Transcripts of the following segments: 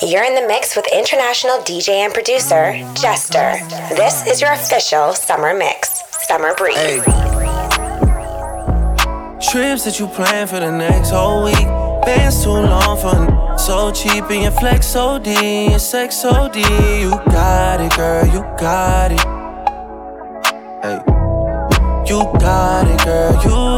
You're in the mix with international DJ and producer, Jester. This is your official summer mix, Summer Breeze. Hey. Trips that you plan for the next whole week. Bands too long for so cheap and your flex OD and sex OD. You got it, girl, you got it. Hey. You got it, girl, you.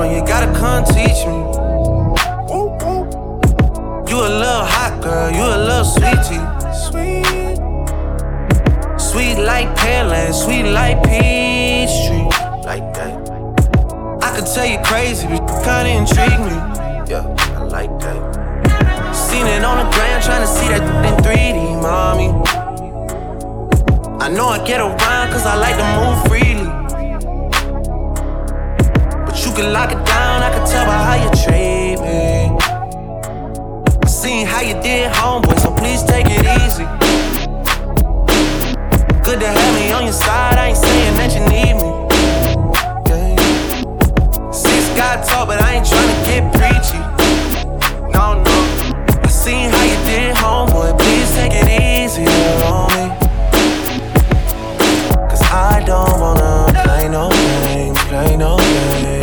from you, gotta come teach me. You a little hot girl, you a little sweetie. Sweet. Sweet like Pearland, sweet like Peachtree. Like that. I could tell you crazy, but you kinda intrigue me. Yeah, I like that. Seen it on the ground, trying to see that in 3D, mommy. I know I get around cause I like to move freely. You can lock it down, I can tell by how you treat me. I seen how you did, homeboy, so please take it easy. Good to have me on your side, I ain't saying that you need me. Yeah. Six got talk, but I ain't trying to get preachy. No, no. I seen how you did, homeboy, please take it easy on me. Cause I don't wanna play no games, play no games.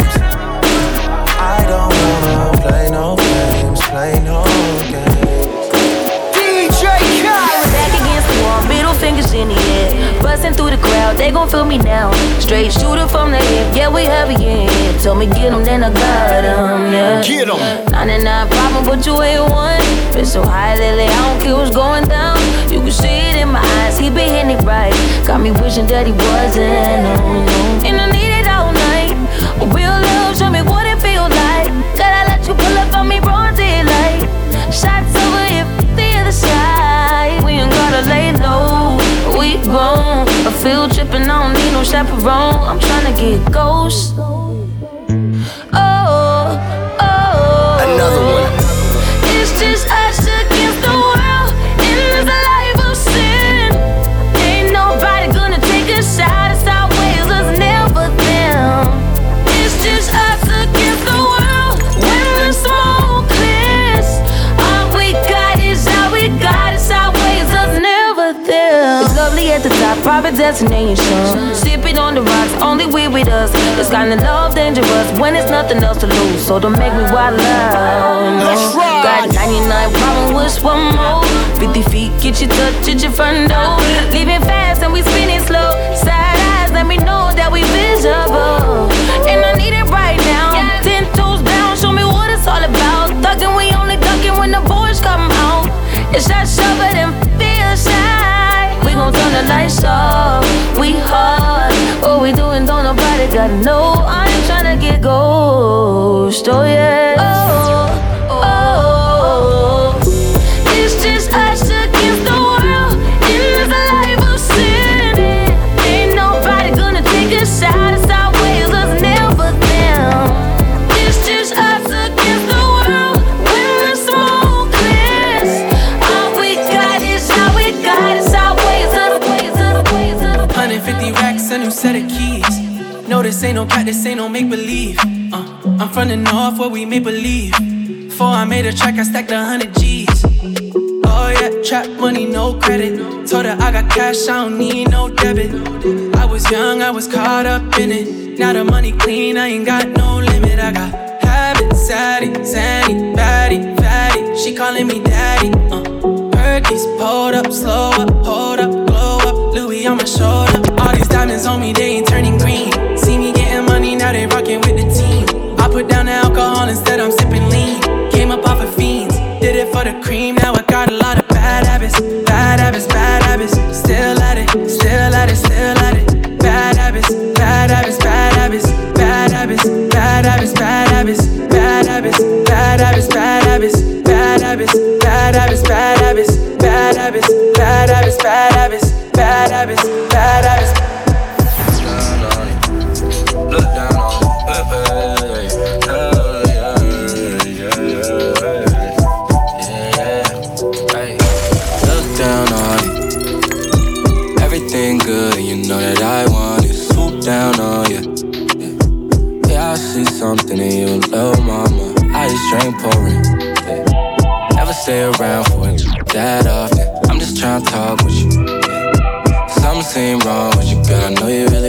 Play no games, play no games. DJ Khaled. Back against the wall, middle fingers in the air. Busting through the crowd, they gon' feel me now. Straight shooter from the hip, yeah, we heavy in me get 'em, then I got 'em, yeah. Get 'em. 99 problem, but you ain't one. So high lately, I don't care what's going down. You can see it in my eyes, he hitting it right. Got me wishing that he wasn't, no, no. And I need it all night. Real love, show me what Shots over if the other side. We ain't gotta lay low. We grown. A field tripping, I don't need no chaperone. I'm tryna get ghost. Private destination. Sipping on the rocks, only we with us. This kind of love dangerous when it's nothing else to lose. So don't make me wild out. No. Got 99 problem with one more. 50 feet, get you touch at your front door. Leaving fast and we spinning slow. Side eyes, let me know that we visible. And I need it right now. Ten toes down, show me what it's all about. Thugging, we only ducking when the boys come out. It's that shove it and feel shy. Gon' turn the lights off. We hard. What we doing, don't nobody gotta know. I ain't tryna get ghost. Oh yeah. Oh, oh, oh. oh this ain't no make believe. Uh, I'm from the north where we make believe. Before I made a track, I stacked a hundred G's. Oh yeah, trap money, no credit. Told her I got cash, I don't need no debit. I was young, I was caught up in it. Now the money clean, I ain't got no limit. I got habits, saddy, zanny, batty, fatty. She calling me daddy. Uh, Perkies, pulled up, slow up, hold up, glow up. Louis on my shoulder. All these diamonds on me, they ain't bad habits, Something wrong with you, girl. I know you really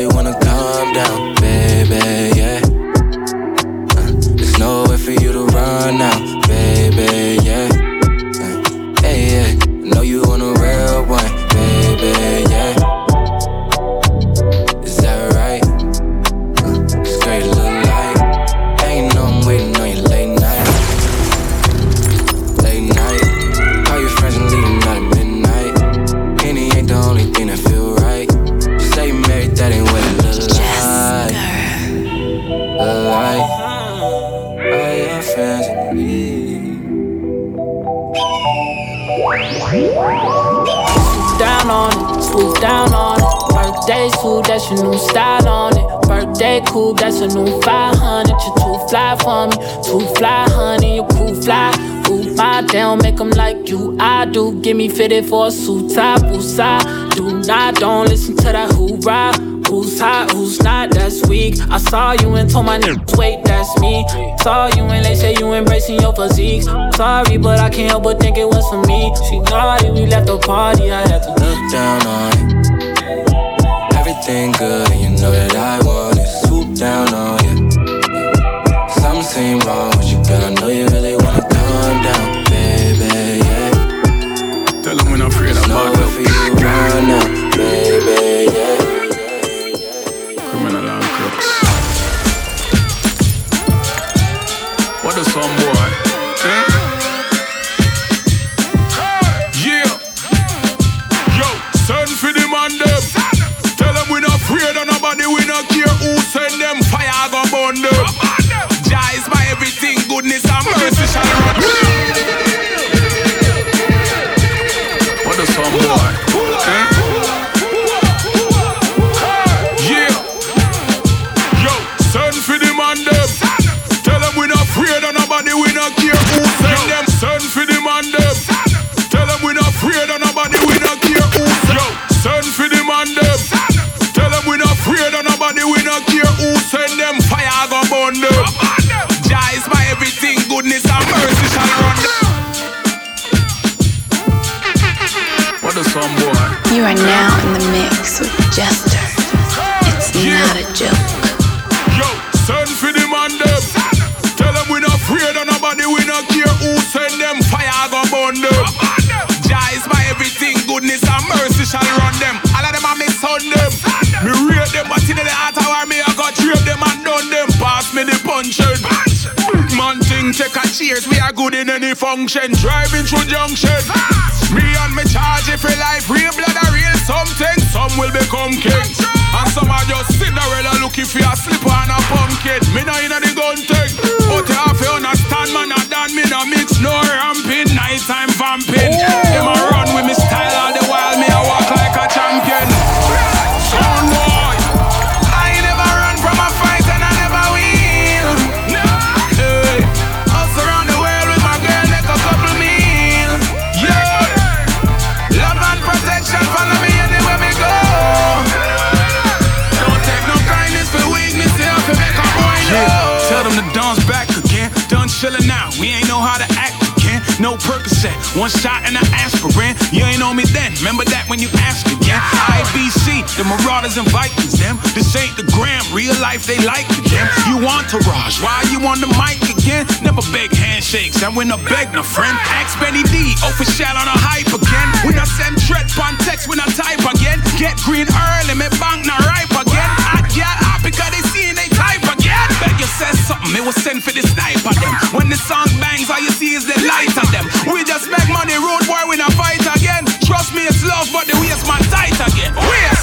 a new 500. You're too fly for me, too fly, honey. You cool fly. Ooh, my down, make 'em like you. I do. Get me fitted for a suit top, woosah. Do not, don't listen to that hoorah. Who's hot, who's not, that's weak. I saw you and told my niggas, wait, that's me. Saw you and they say you embracing your physique. Sorry, but I can't help but think it was for me. She naughty, we left the party, I had to Look down on. Everything good, you know that I down on function. Driving through junction. One shot and an aspirin. You ain't know me then. Remember that when you ask again. IBC, the Marauders and Vikings, them. This ain't the gram. Real life, they like it, them. You want to rush? Why you on the mic again? Never beg handshakes. I win a beg, no friend. Ask Benny D, official on a hype again. When I send threat on text, when I type again. Get green early, me bank not ripe again. I get up because they see they type again. Beg you say something, it was sent for the sniper them. When the song bangs, all you see is the light of them. Boy, we not fight again. Trust me, it's love, but the waist man tight again. Where's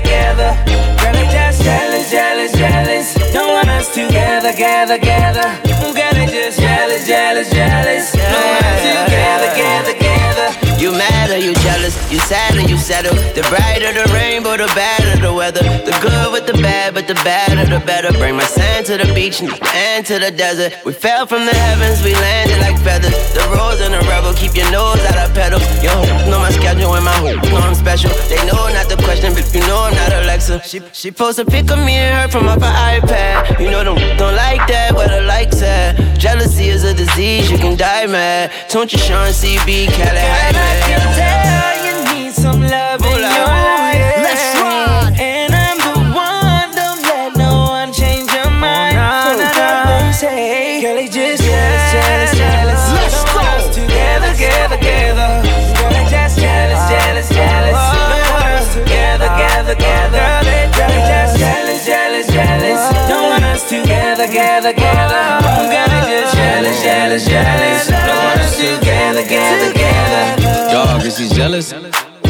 together. Girl, they just jealous, jealous, jealous. Don't want us together, together, together. Girl, they just jealous, jealous, jealous. Don't want us together, together, together. You mad or you jealous? You sad or you settle? The brighter the rainbow, the better the weather. The good with the bad, but the badder the better. Bring my sand to the beach and to the desert. We fell from the heavens, we landed like feathers. The rose and the rebel, keep your nose out of pedal. Hoes know my schedule and my hoes know I'm special. They know not the question, but you know I'm not Alexa. She she post a pic of me and her from off her iPad. You know them don't like that, where the likes at. Jealousy is a disease, you can die mad. Don't you Sean CB, Cali I'm together, together, together. Girl, they just jealous, jealous, jealous. Don't want us together, together, together. Dog, is he jealous?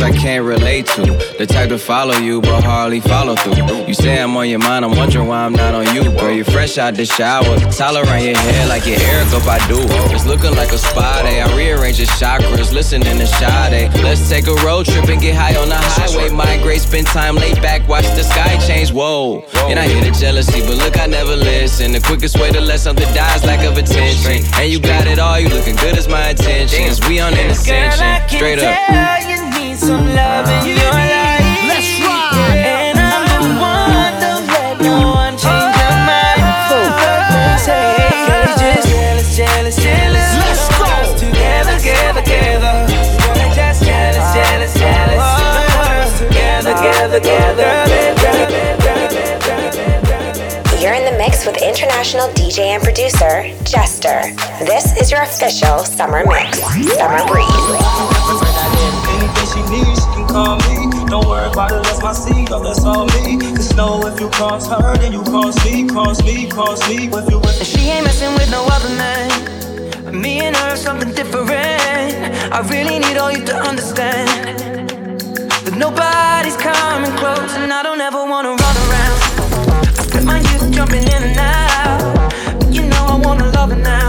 I can't relate to the type to follow you, but hardly follow through. You say I'm on your mind, I'm wondering why I'm not on you. Girl, you're fresh out the shower, towel around your head like your Erykah Badu. It's looking like a spa day. I rearrange your chakras, listening to Sade. Let's take a road trip and get high on the highway. Migrate, spend time laid back, watch the sky change. Whoa, and I hear the jealousy, but look, I never listen. The quickest way to let something die is lack of attention. And you got it all, you looking good as my intentions. We on an ascension, straight up. Tell you need some love in your life. Let's ride. And I'm the one, don't let no one change your mind. Girl, just jealous, jealous, jealous. Let's Don't want go. us Together, together, together. Girl, they just jealous, jealous, jealous. Don't want us Together, together, together. You're in the mix with international international DJ and producer, Jester. This is your official summer mix, Summer Breeze. She needs, she can call me. Don't worry about it, that's my seed, oh, that's all me. Cause know if you cross her, then you cross me, cross me, cross me. If you with She ain't messing with no other man. Me and her, something different. I really need all you to understand. But nobody's coming close, and I don't ever wanna run around. I spent my youth jumping in and out. But you know I wanna love it now.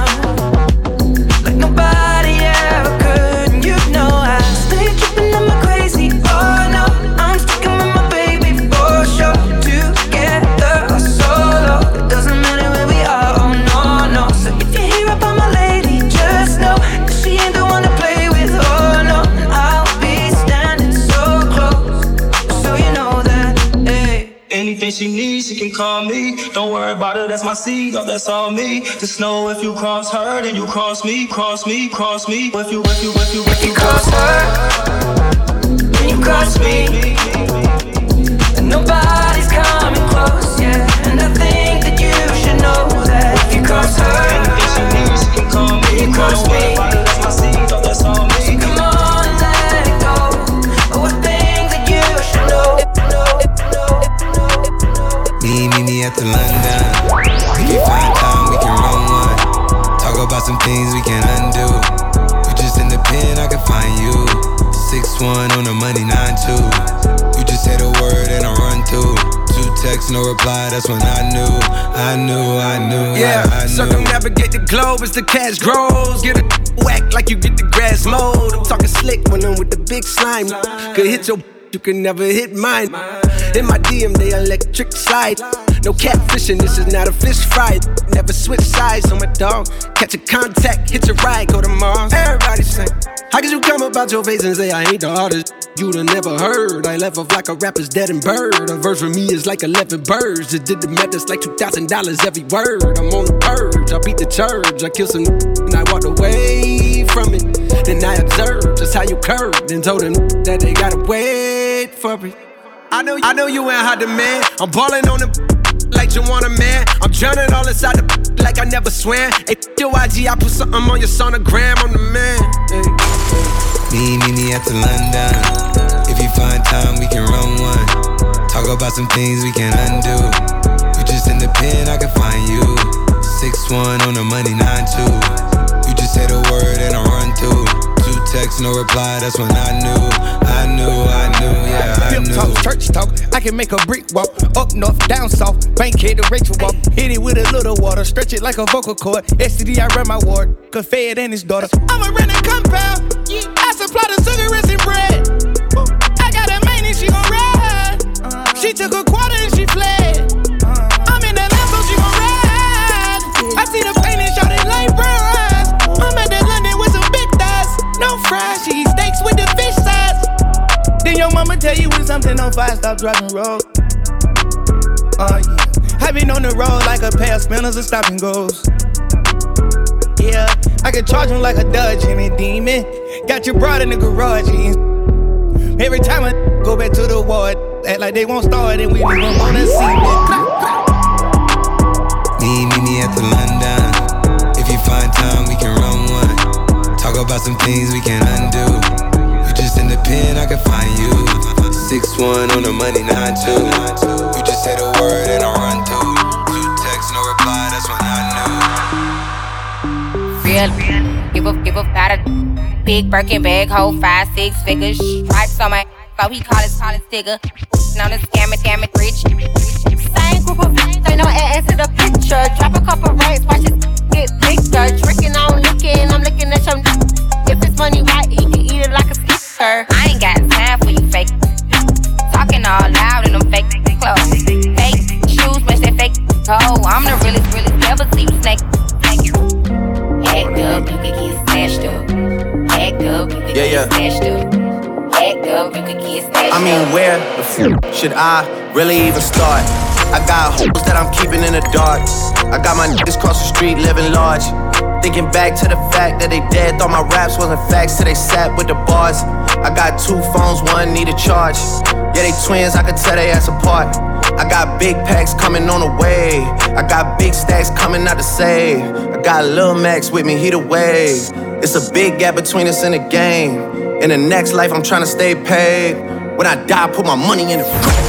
Call me. Don't worry about it, that's my seed, oh, that's all me. Just know if you cross her, then you cross me, cross me, cross me. If you, if you, if you, if you cross her, Then you cross me, and nobody's coming close, yeah. And I think that you should know that if you cross her, me. you cross me. Some things we can undo. You just in the pen, I can find you. Six one on the money, nine two. You just say the word and I run through. Two texts, no reply. That's when I knew, I knew, I knew, Yeah, I, I knew. circumnavigate the globe as the cash grows. Get a whack like you get the grass mowed. I'm talking slick when I'm with the big slime. Could hit your, you can never hit mine. In my DM, they electric slide. No catfishing, this is not a fish fry. Never switch sides on my dog. Catch a contact, hit a ride, go to Mars. Everybody say, How could you come about your face and say I ain't the artist? You'd have never heard. I left off like a rapper's dead and bird. A verse for me is like 11 birds. Just did the math, it's like $2,000 every word. I'm on the purge, I beat the church. I killed some and I walked away from it. Then I observed just how you curved and told them that they gotta wait for it. I know, I know you ain't hot demand. I'm balling on them like you want a man. I'm drowning all inside the like I never swam. Hey, your IG, I put something on your sonogram. I'm the man. Me, me, me at the London. If you find time, we can run one. Talk about some things we can undo. You just in the pen, I can find you. Six one on the money, nine two. You just say the word and I run through. Two texts, no reply. That's when I knew, I knew, I knew, yeah, I Pimp knew. talk, church talk. I can make a brick walk. Up north, down south. Bank head to Rachel walk. Hit it with a little water. Stretch it like a vocal cord. STD, I run my ward. Fed and his daughter. I'm a renting compound. Yeah, I supply the sugar and bread. Tell you when something on fire, stop driving road. Uh, yeah. I've been on the road like a pair of spinners and stopping goes. Yeah, I can charge him like a Dodge and a demon. Got you brought in the garage. and Every time I go back to the ward, act like they won't start and we don't wanna see me. Me, me, me at the London. If you find time, we can run one. Talk about some things we can undo. You just in the pen, I can find you. Six one on the money, nine two. You just say the word and I run through. Two texts, no reply. That's when I knew. Real, give up, give up, got a big Birkin bag, hold five six figures. Stripes on my, so he call his call his digger. On the scam it, damn it, rich. Same group of friends, ain't no ass to the picture. Drop a couple racks, watch it get bigger. Tricking on licking, I'm looking at your. If it's money right, you can eat it like a sticker. I ain't got time for you all loud in them fake clothes. Fake shoes, match that fake. Oh, I'm the realest, realest, never see you snake. Act up, you could get smashed up. Act up, you could Yeah, get yeah. smashed up. Act up, you could get smashed I mean, where the f should I really even start? I got hoes that I'm keeping in the dark. I got my niggas cross the street living large. Thinking back to the fact that they dead, thought my raps wasn't facts till they sat with the bars. I got two phones, one need a charge. Yeah, they twins, I could tell they ass apart. I got big packs coming on the way. I got big stacks coming out to save. I got Lil Max with me, he the wave. It's a big gap between us in the game. In the next life, I'm trying to stay paid. When I die, put my money in the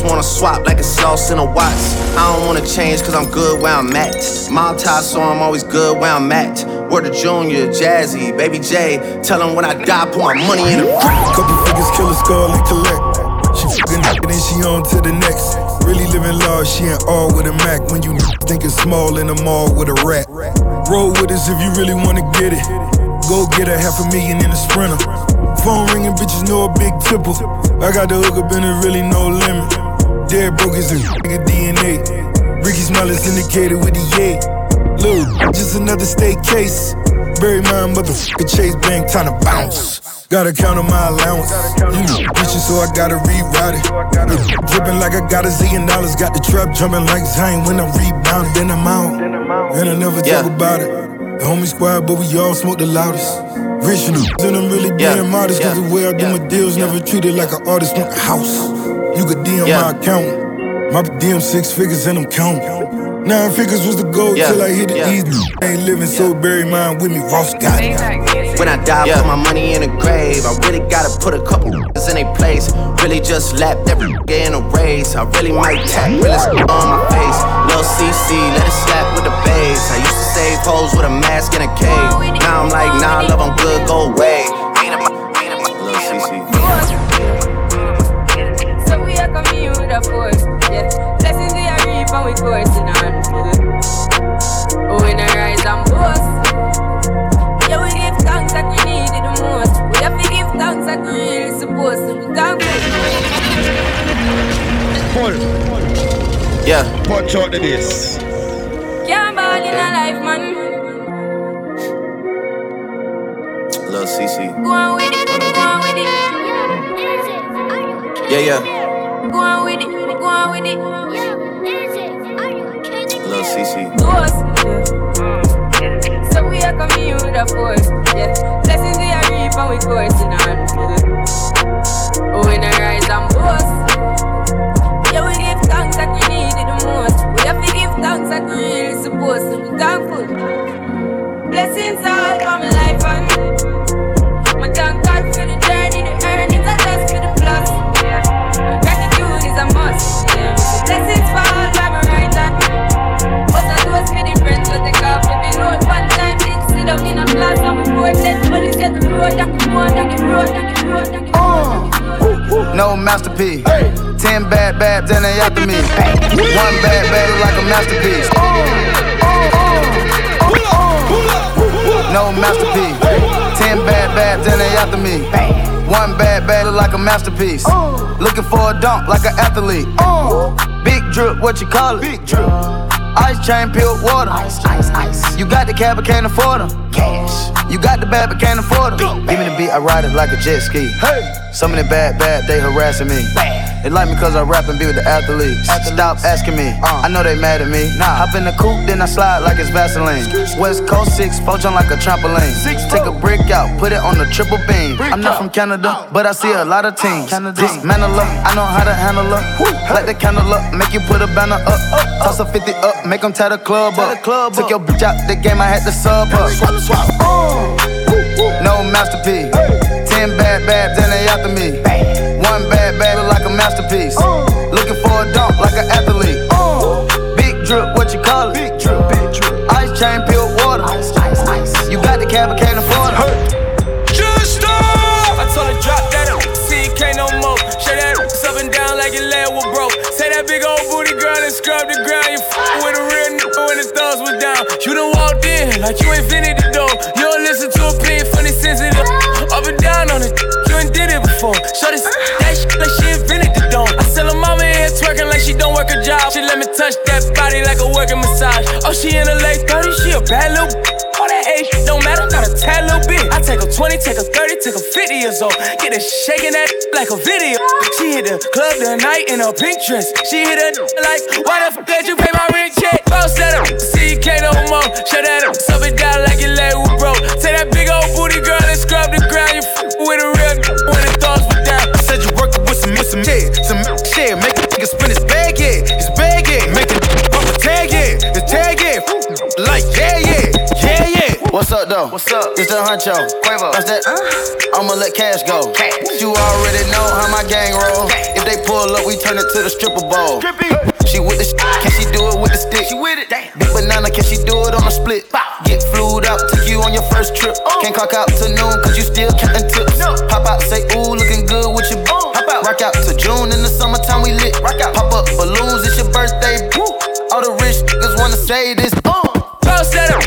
Just wanna swap like a sauce in a watch. I don't wanna change cause I'm good where I'm at. Mob tie, so I'm always good where I'm at. Word to Junior, Jazzy, Baby J. Tell him when I die, put my money in the Couple figures, kill a skull and collect. She fucking and then she on to the next. Really living large, she ain't all with a Mac. When you think it's small in the mall with a rat. Roll with us if you really wanna get it. Go get a half a million in a sprinter. Phone ringing, bitches know a big tipple. I got the hook up and it really no limit. Dead broke is a nigga DNA. Ricky Smile is indicated with the yay. Lil, just another state case. Bury my motherfucker Chase Bank, time to bounce. Gotta count on my allowance. You know, bitches, so I gotta reroute it. Mm, dripping like I got a zillion dollars. Got the trap jumping like Zion when I rebound. Then I'm out. And I never Yeah. talk about it. The homie squad, but we all smoke the loudest. And and I'm really being Yeah. modest. Cause Yeah. the way I do Yeah. my deals, never treated like an artist. Want a house. You could DM Yeah. my account. My DM six figures and I'm counting. Nine figures was the goal Yeah. till I hit it Yeah. easy. Ain't living so bury mine with me. Ross got it. When I die, put my money in a grave. I really gotta put a couple in a place. Really just lapped every in a race. I really might tap realest on my face. Lil CC, let it slap with the bass. I used to save hoes with a mask in a cave. Now I'm like, nah, love, I'm good, go away. Ain't it my, ain't it my, Lil CC. So we are coming with a force, yeah. Blessings we are reap and we coursing on have to like we really supposed to. We Pull. Yeah. Punch out the this. Can't ball in a life, man. Lil CC. Go on with it, go on with it. Yeah, yeah. Go on with it, go on with it. Lil CC. Boss. So we are coming with a force, yeah. Blessings reap and we coursing on full. Oh, we rise and boast. Yeah, we give thanks like we need it the most. We have to give thanks like we really supposed to. We thankful. Blessings all for my life and my thank God for the journey, the earnings, and just for the plus. Gratitude is a must. Blessings down in a class and we both let police get the road, down the road, down the road, down the road, down the road. No masterpiece. Ten bad babs and they after me. One bad bad look like a masterpiece. Uh, uh, uh, no masterpiece. Ten bad babs and they after me. One bad bad look like a masterpiece. Looking for a dunk like an athlete. Big drip, what you call it? Big drip. Ice chain, peeled water. Ice, ice, ice. You got the cab, but can't afford them. Cash. You got the bad, but can't afford them. Give me the beat, I ride it like a jet ski. Hey. Some of the bad, bad, they harassing me. They like me cause I rap and be with the athletes. Stop asking me, I know they mad at me. Nah. Hop in the coupe, then I slide like it's Vaseline. West Coast 6, poach on like a trampoline. Six, Take a brick out, put it on the triple beam. I'm not from Canada, but I see a lot of teams. Dismantle up, I know how to handle up. Light the candle up, make you put a banner up. Toss a 50 up, make them tie the club up. Took your bitch out the game, I had to sub up. Swap, swap. No masterpiece. Ten bad babs and they after me. One bad bad like a masterpiece. Uh. Looking for a dunk like an athlete. Uh. Big drip, what you call it? Big drip, big drip. Ice chain, peeled water. Ice, ice, ice. You got the cab, but can't afford it. Just stop! I told her drop that up, see you can't no more. Shake that ass up and down like your leg was broke. Say that big old booty girl and scrub the ground. You f with a real nigga when his thumbs was down. You done walked in like you invented the door. You don't listen to opinion funny sensitive. Up and down on it, you ain't did it before. Shut this she don't work a a job. She let me touch that body like a working massage. Oh, she in her late 30s, she a bad little. All that age don't matter, not a tad little bit. I take her 20, take her 30, take her 50 years old. Get her shaking that like a video. She hit the club tonight in her pink dress. She hit her like, why the fuck did you pay my rent check? Boss that up, see you can't no more. Shut that up, sub it down like your leg was broke. Take that big old booty girl and scrub the ground. You What's up, though? What's up? It's the Huncho. Quavo. That's that. Uh. I'ma let cash go. You already know how my gang roll. If they pull up, we turn it to the stripper bowl. She with the sh- can she do it with the stick? She with it. Big banana, can she do it on a split? Get flued out, take you on your first trip. Oh. Can't clock out to noon, cause you still counting tips. Pop out, say, ooh, looking good with your boo. Rock out to June in the summertime, we lit. Rock out. Pop up balloons, it's your birthday. Woo. All the rich niggas wanna say this. Uh. Boss that up,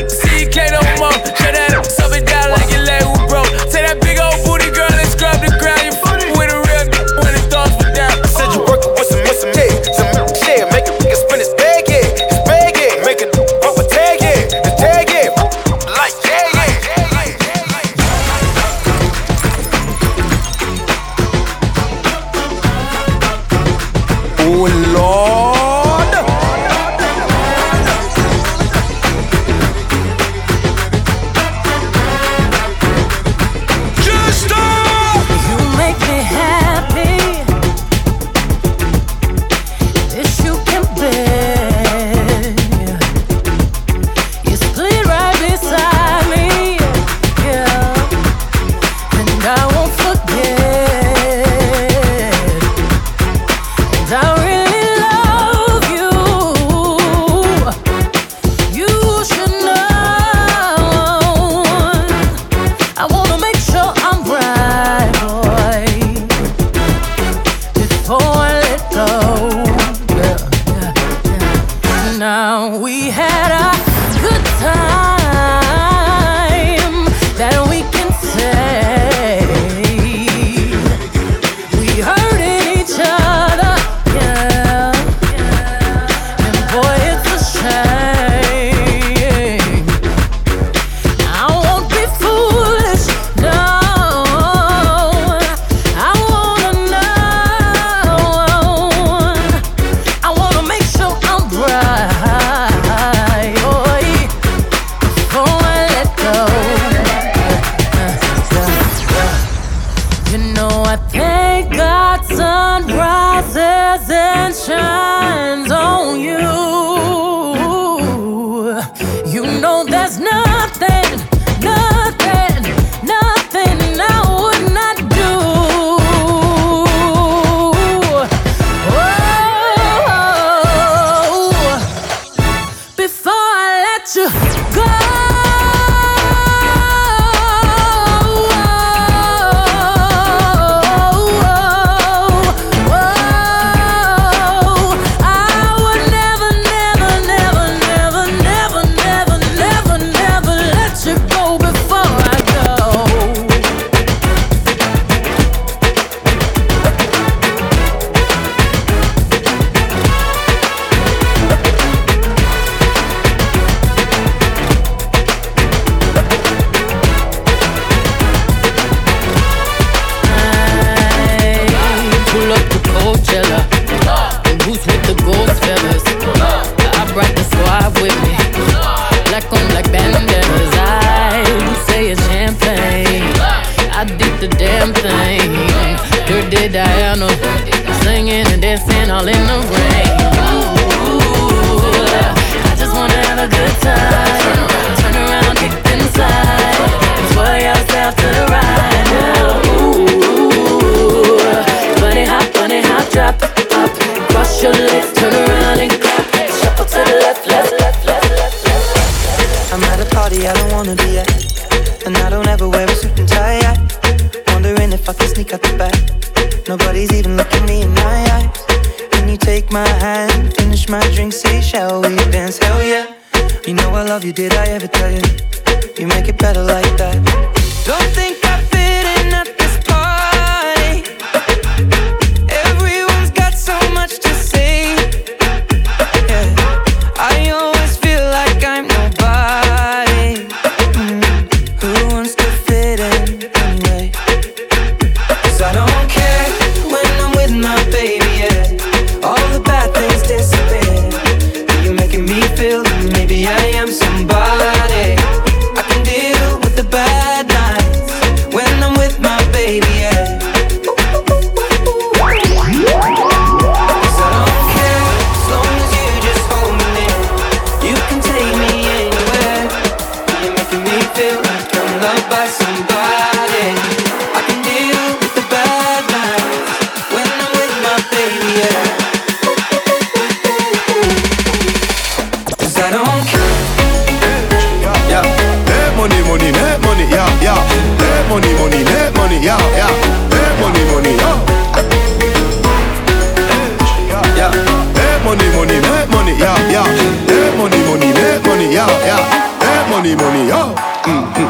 money, money, make money, yeah, yeah. Make money, money, make money, yeah, yeah. Make money, money, yeah. Mm-hmm.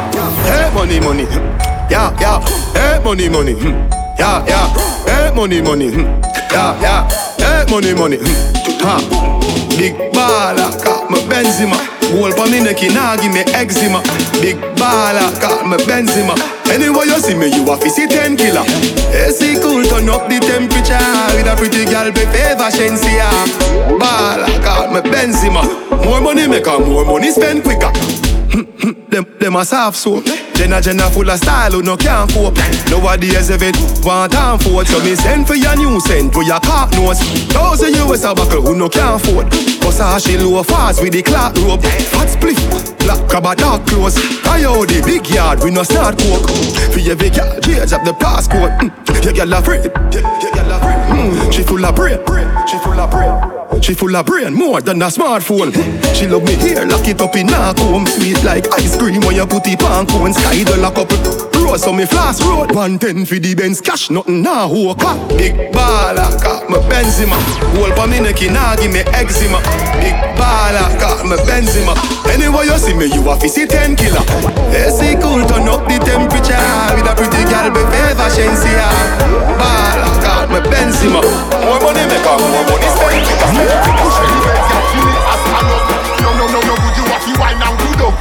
Make money, money, yeah, yeah. Make money, money, mm-hmm. yeah, yeah. Make money, money, mm-hmm. yeah, yeah. Make money, money, mm-hmm. ha. Big baller, got my Benzema. Whole pa me neck, nah give me eczema. Big baller, got my Benzema. Anyway you see me, you a see ten killer. AC cool, turn up the temperature with a pretty girl, be favor Shenseea. Baller, got my Benzema. More money make her more money spend quicker. them, them a soft soap. Jenna Jenna full of style who no can't cope. It want time for it, so me send for your new scent for your car nose. Thousand US a buckle who no can't afford. Cause I she low fast with the clock rope. Fat split, black crab a dark clothes. I the big yard, we no start coke. For every girl, change up the passport. Mm. Your girl afraid, your girl afraid. Mm. She full of brain, she full of brain. She full of brain, more than a smartphone. She love me here, lock it up in a comb. Sweet like ice cream when you put it on cone. Sky the lock up. Rose so me floss road. One ten for the Benz cash, nothing now. Who car? Big baller, got me Benzema. Whole pa me neck, nah give me eczema. Big baller, got me Benzema. Anyway you see me, you a see ten killer. AC cool, turn up the temperature. With a pretty girl, be favor Shenseea. Baller, me Benzema. More money make up, more money spend. Push me, as stand up. No, no, no, no, you have to wine and good up.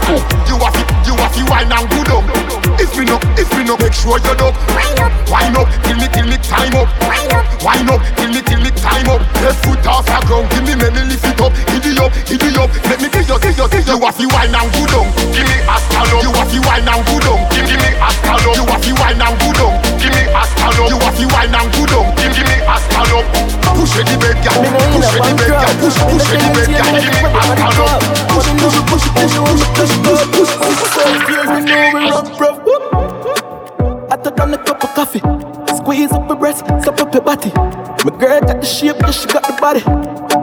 You have to, you have to wine and good up. If we no, if we no, make sure you're up. Wine up, wine up, till me, till me time up. Wine up, wine up, till me, till me time up. Left foot off the ground, give me money, lift it up. Hit it up, hit it up. Let me give you, give you, give you. You have to wine and good up. Give me a stand. You have to wine and good up. Give, give me a stand. You have to wine and good up. Give me a stand. You have to wine and good up. Give, give me a stand. Push it, the bed, girl. Push it, the bed, girl. Push, push it, the bed, girl. Give me a stand up. Push, push, push, push, push, push, push, push, push. Feels me know we rock, bruv. I took on a cup of coffee. Squeeze up my breast, suck up your body. My girl got the shape, yeah, she got the body.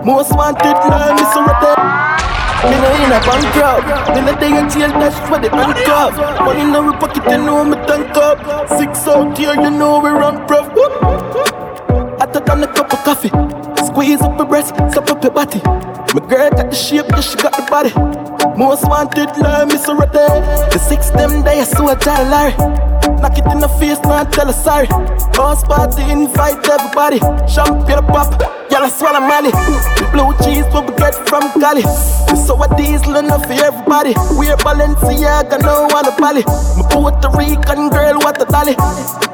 Most wanted, love me so right Me no in a bank crowd Me no day a jail dash for the handcuff Money in our pocket, you know me tank up. Six out here, you know we run prof. I took on a cup of coffee Squeeze up my breast, suck up your body. My girl got the shape, yeah, she got the body Most wanted, love me so right The six them days, so I tell Larry Knock it in the face, now tell her sorry. House party, invite everybody. Champagne pop, y'all swallow money. Blue cheese, what we get from Cali. So a diesel enough for everybody. We're Balenciaga, no one a Bali. My Puerto Rican girl, what a dolly.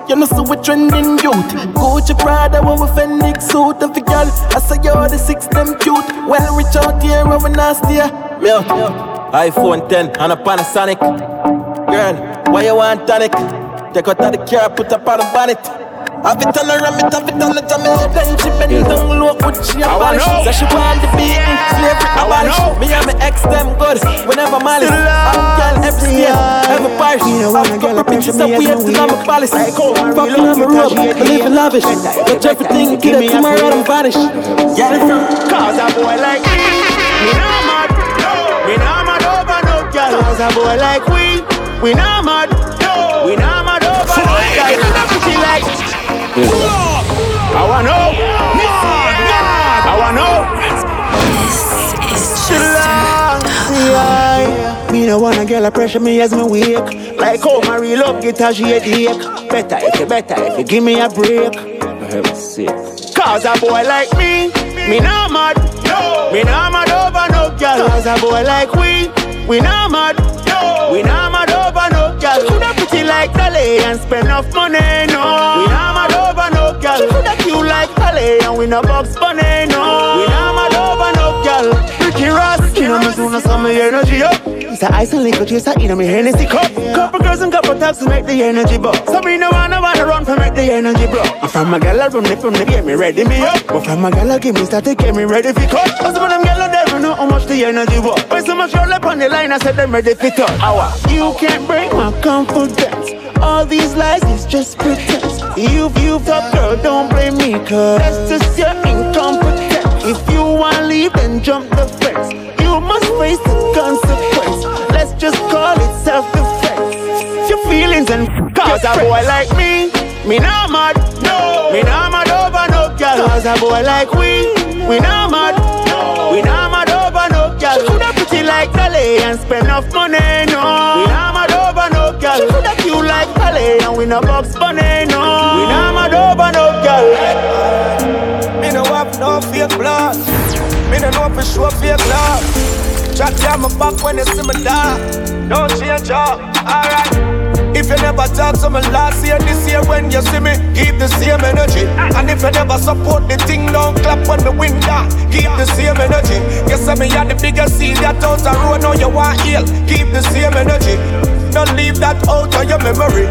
You know, so we trending youth. Gucci Prada, what we Fenix suit. And for y'all, I say you're the six, them cute. Well, reach out here, we nasty. Out. iPhone 10 and a Panasonic. Girl, why you want tonic? Take out the car, put up on the bonnet. Have it on her and me have it on the tummy Then she bend down low, put she a polish So she want the beating, slavery abolish. Me and my ex them good, we never malice. I'm girl every year, every parish. I've got bitches up, we have to know my palace Fucking on my robe, in lavish. Touch everything, get it to my head and vanish. Yeah, Cause a boy like me, not mad Me not mad over no girl Cause a boy like we, we not mad We not mad over no girl She like I wanna know. I wanna know. She like me no wanna girl a pressure me as me wake. Like how my real love get a shade Better if you better if you give me a break. For heaven's sake. Cause a boy like me, me not mad. No. Me not mad over no girl. Cause a boy like we, we not mad. No. We not mad over no girl. She coulda pretty like Dolly and spend enough money. No. We not mad over no girl. She coulda cute like Dolly and we no box bunny. No. We not mad over no girl. Ricky Ross, you know me soon as some energy up. It's a ice and liquor chaser in me Hennessy cup. Couple girls and couple taps to make the energy bub. So me no wanna wanna run for make the energy bro. If I'm a gal, I run it from the get me ready me up. But from a gal, give me start to get me ready for cut. Cause some of them gal, they don't know how much the energy was. When so much roll up on the line, I said them ready for touch. Hour. You can't break my confidence. All these lies is just pretense. You, you top girl, don't blame me, cause that's just your incompetence. If you wanna leave, then jump the fence. You must face the consequence. Let's just call it self-defense. Your feelings and cause a boy like me, me not mad. No, me not mad over no girl. Cause a boy like we, we not mad. No, We not like Dolly and spend enough money, no. We not mad over no girl. She coulda cute like Dolly and we no box bunny, no. We not mad over no girl. Me no have no fake blood. Me no know for sure fake love. Chat down my back when you see me die. Don't change up, alright. If you never talk to me last year, this year when you see me, keep the same energy. And if you never support the thing, don't clap when the wind down. Keep the same energy. You say me had the biggest seed that out the road, now you want heal. Keep the same energy. Don't leave that out of your memory.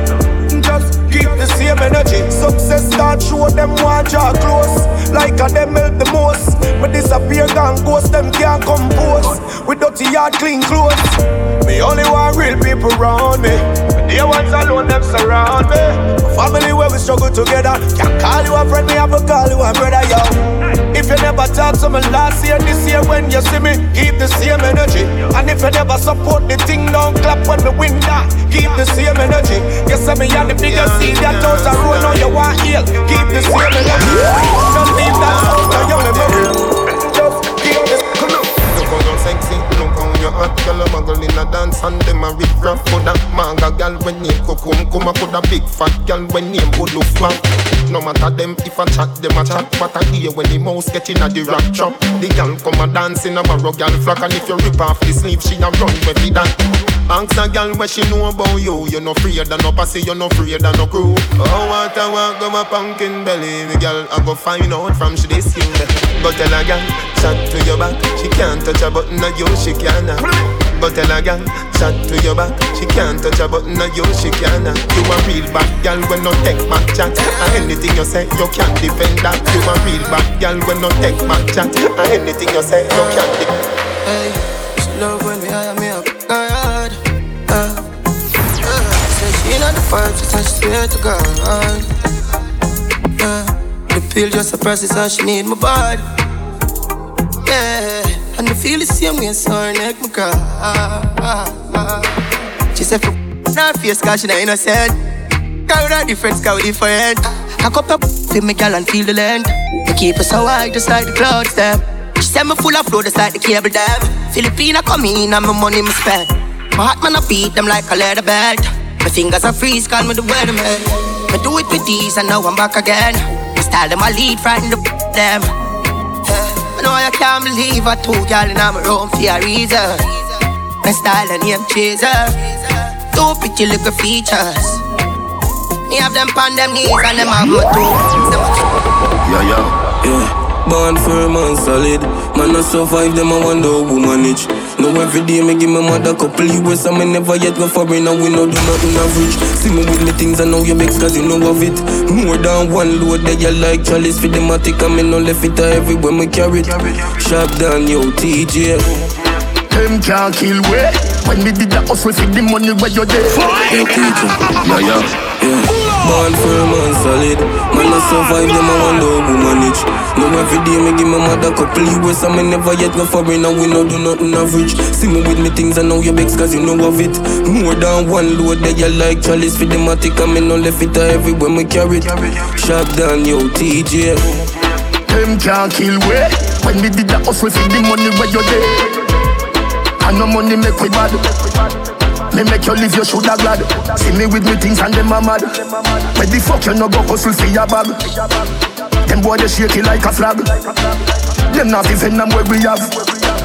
Just keep the same energy. Success start show them want draw close. Like a them help the most. But disappear gone ghost, them can't compose. With dirty yard, clean clothes. Me only want real people around me. The ones alone, them surround me. Family where we struggle together. Can't call you a friend, me have to call you a brother, yo. If you never talk to me last year, this year when you see me, keep the same energy. And if you never support the thing, don't clap when the wind down. Keep the same energy. You see me on the biggest seed that out the road, now you want heal. Keep the same energy. Don't leave that. Just keep this. You sexy, look how you hot Girl, a muggle in a dance and them a rip rap Coulda manga girl when name Kokum Kuma coulda big fat girl when name Good Fat. No matter them if I chat, them a chat. But I hear when the mouse get in a the rap trap The girl come a dance in a marrow girl flock And if you rip off the sleeve, she a run with it that. Ask a girl what she know about you. You no afraid of no pussy, you no afraid of no crew. Oh, what I want go a pumpkin belly. The girl I go find out from she this you. Go tell a girl, chat to your back. She can't touch a button of you, she can But tell a girl, chat to your back. She can't touch a button of you, she can You a real bad girl when no take back chat. And anything you say, you can't defend that. You a real bad girl when no take back chat. And anything you say, you can't defend Hey, she love when me hire me up, God. Uh, uh, say she not the first, she said she swear to God. Uh, the pill just suppresses and she need my body. Yeah, and the feel the same way, so her neck me cry. She said for not face cause she not innocent. Girl with a different sky with different. I cup up feel me gal and feel the length. Me keep her so high just like the clouds them. She said me full of flow just like the cable dam. Filipina come in and my money me spend. My heart man I beat them like a leather belt. My fingers are freeze, call me the weatherman. Me do it with these and now I'm back again. My style them I lead, frighten the them. I know I can't believe I two girl in my room for a reason. My style and name chaser. Two pretty little features. Me have them on them knees and them have my toes. Yeah, yeah. Yeah. Born firm and solid. Man, I survive them, I wonder who manage. No, every day me give my mother couple US and me never yet go foreign and we no do nothing average. See me with me things, I know you vex cause you know of it. More than one load that you like chalice for the matic and me no left it everywhere me carry it. Sharp down, yo, TJ. Them can't kill we When me did the hustle for the money where you there Yo, TJ. Yeah, yeah, yeah. Born firm and solid. Man, I survive them, I wonder who manage. No, every day me give my mother couple US and me never yet go foreign and we no do nothing average. See me with me things, I know you vex cause you know of it. More than one load that you like chalice for the matic and me no left it everywhere me carry it. Sharp down, yo, TJ. Them can't kill we When me did the hustle for the money where you there And no money make we bad me make you live, you shoulda glad. See me with me things and them a mad. Where the fuck you no go hustle for your bag? Them boy they shake it like a flag. Them not even them where we have.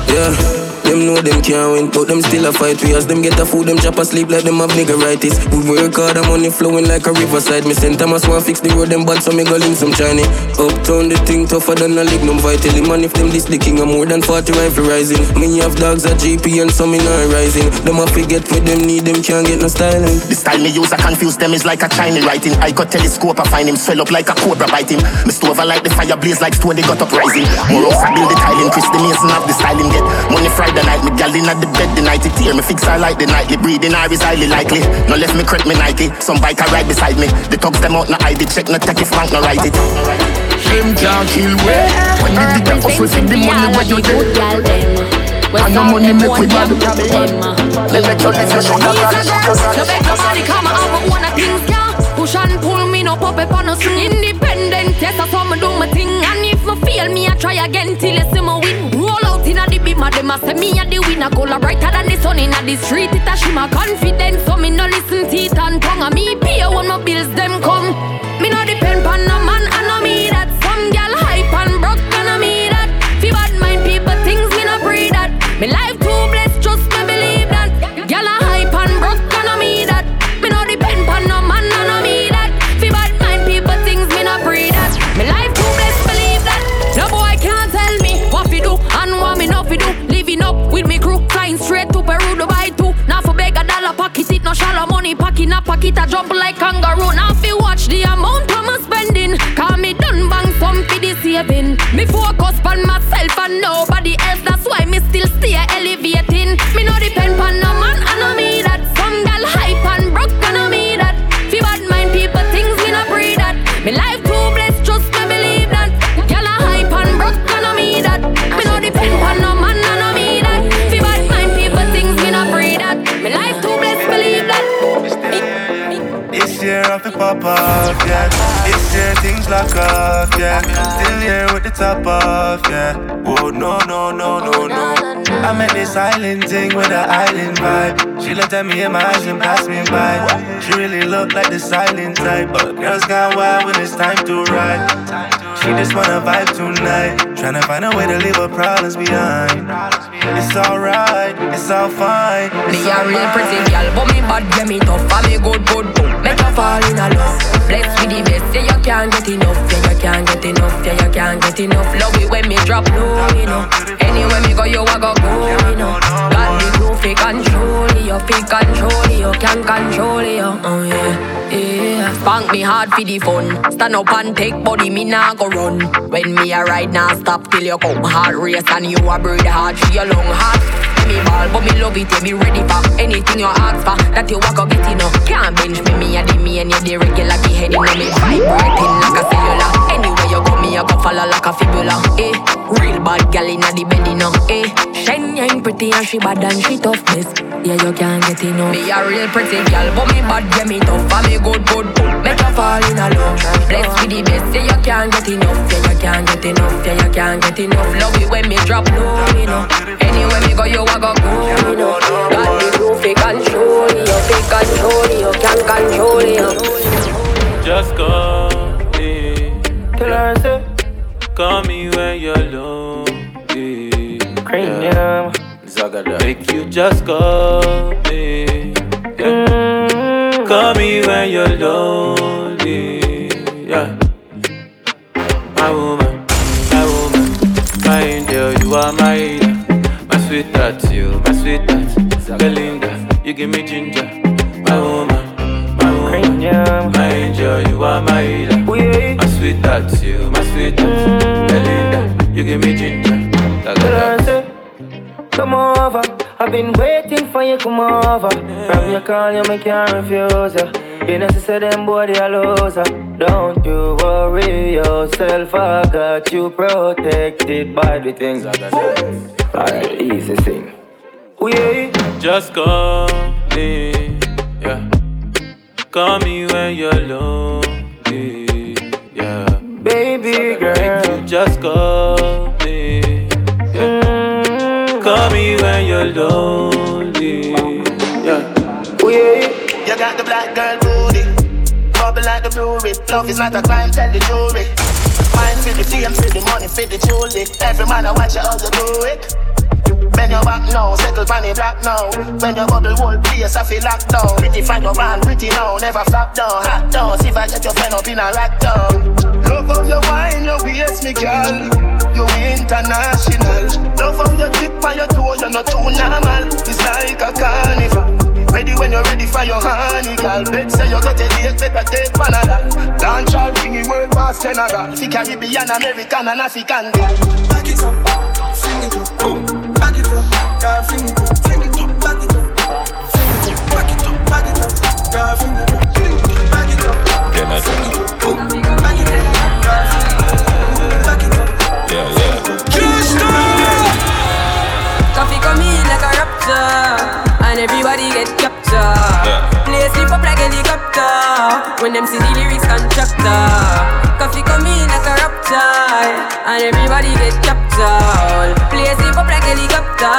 Yeah. Them know them can't win, but them still a fight. We as them get a food, them chop asleep like them have niggeritis. We work hard, the money flowing like a riverside. Me send Thomas want fix the road, them bad, so me go link some Chinese. Uptown, the thing tougher than a lignum vitae. Man, if them this the king, I'm more than 40 rifle rising. Me have dogs at GP and some in not rising. Them a forget what them need, them can't get no styling. The style me use, I confuse them is like a Chinese writing. I got telescope, I find him swell up like a cobra him. Me stove I like the fire blaze like stone, they got up rising. More I build the tiling, Chris the Mason have the styling get. Money Friday night, me gal in at the bed the night it tear me fix I like the nightly breathing I is highly likely. No left me crack me Nike, some bike I ride beside me. The thugs them out no ID check, no take if bank no write it. Them can't kill we when we did the hustle for the money where you there. And no money make we bad. Let me tell you, you should have So make nobody come out with one of things, yeah. Push and pull me, no pop up on us. Independent, yes, I saw me do my thing. And if me fail, me I try again till you see me win. Of them a say me a the winner. Gola brighter than the sun in the street. It a shimmer confidence, so me no listen teeth and tongue. And me pay when my bills them come. Me no depend on shallow money pocket, a pocket a jump like kangaroo. Now fi watch the amount I'm spending. Cause me done bang some fi the saving. Me focus on myself and nobody else. That's why me still stay elevating. Off, yeah. This year things lock off, yeah. Still here with the top off, yeah. Whoa, no, no, no, no, no. I met this island thing with an island vibe. She looked at me in my eyes and passed me by. She really looked like the silent type, but girls gone wild when it's time to ride. She just wanna vibe tonight, tryna find a way to leave her problems behind. It's alright, it's all fine. Me a real pretty girl, but me bad, yeah me tough, and me good, good, good. Make her fall in love. Blessed with the best, yeah you can't get enough, yeah you can't get enough, yeah you can't get enough. Love it when me drop low, you know. Anywhere me go, you a go go, you know. Got the groove, fi control you, fi control you, can't control you, oh yeah, yeah. Spank me hard for the fun. Stand up and take body, me nah go run. When me a ride, nah stop till you come. Heart race and you a breathe hard for your long heart. Ball, but me love it, yeah, me ready for anything you ask for. That you walk go get enough. Can't bench me, me a the me and you the regular. Get head in me vibrating like a cellular. Anywhere you go, me a go follow like a fibula. Eh, real bad gal inna the bed, you know. Eh, Shania ain't pretty and she bad and she toughness. Yeah, you can't get enough. Me a real pretty gal, but me bad, yeah, me tough. And me good, good. Make her fall in love. Blessed with the best, yeah, you can't get enough. Yeah, you can't get enough. Yeah, you can't get enough. Love it when me drop low, you know. Anywhere me go, you a go go, you know. Got the groove, fi control you, fi control you, can't control you. Just call her, say, Call me when you're lonely. Kranium. Zagada. Make you just call me. Yeah. Call me when you're lonely. Yeah. My woman, my woman, my angel, you are my. My sweetheart, you, my sweetheart. Belinda, you give me ginger. My woman, my woman, my angel, you are my healer. My sweetheart, you, my sweetheart. Belinda, you give me ginger. Say, come over. I've been waiting for you, come over. From your call, you make can't refuse ya. You know, said them boy they a loser. Don't you worry yourself, I got you protected by the things. I got. Alright, easy thing. We Just call me, yeah. Call me when you're lonely, yeah. Baby girl. You just call me, yeah. Call me when you're lonely, yeah. Oh, yeah. You got the black girl booty, bubble like the brewery. Love is not a crime, tell the jury. Mine for the fame, for the money, for the jewelry. Every man I watch you how you do it. Bend your back now, settle pan it black now. When your bubble whole place, I feel locked down. Pretty find your man, pretty now, never flop down, hot down. See if I get your friend up in a rack down. Love how you wine, your waist, me girl. You international. Love how you dip on your toe, you're not too normal. It's like a carnival. Ready when you're ready for your honey, girl. Bet say you get a date, better take Panada. Dance all bringing world past Canada. See Caribbean, American, and African. Back it up, fling it up, boom. Back it up, girl, fling it up, fling it up, back it up, fling it up, back it up, back it up, girl, fling it up, fling it up, back it up, fling it up, boom. Get captured. Play slip up like helicopter when them see the lyrics and chapter, coffee come in like a raptor, and everybody get chopped all. Place it up like helicopter.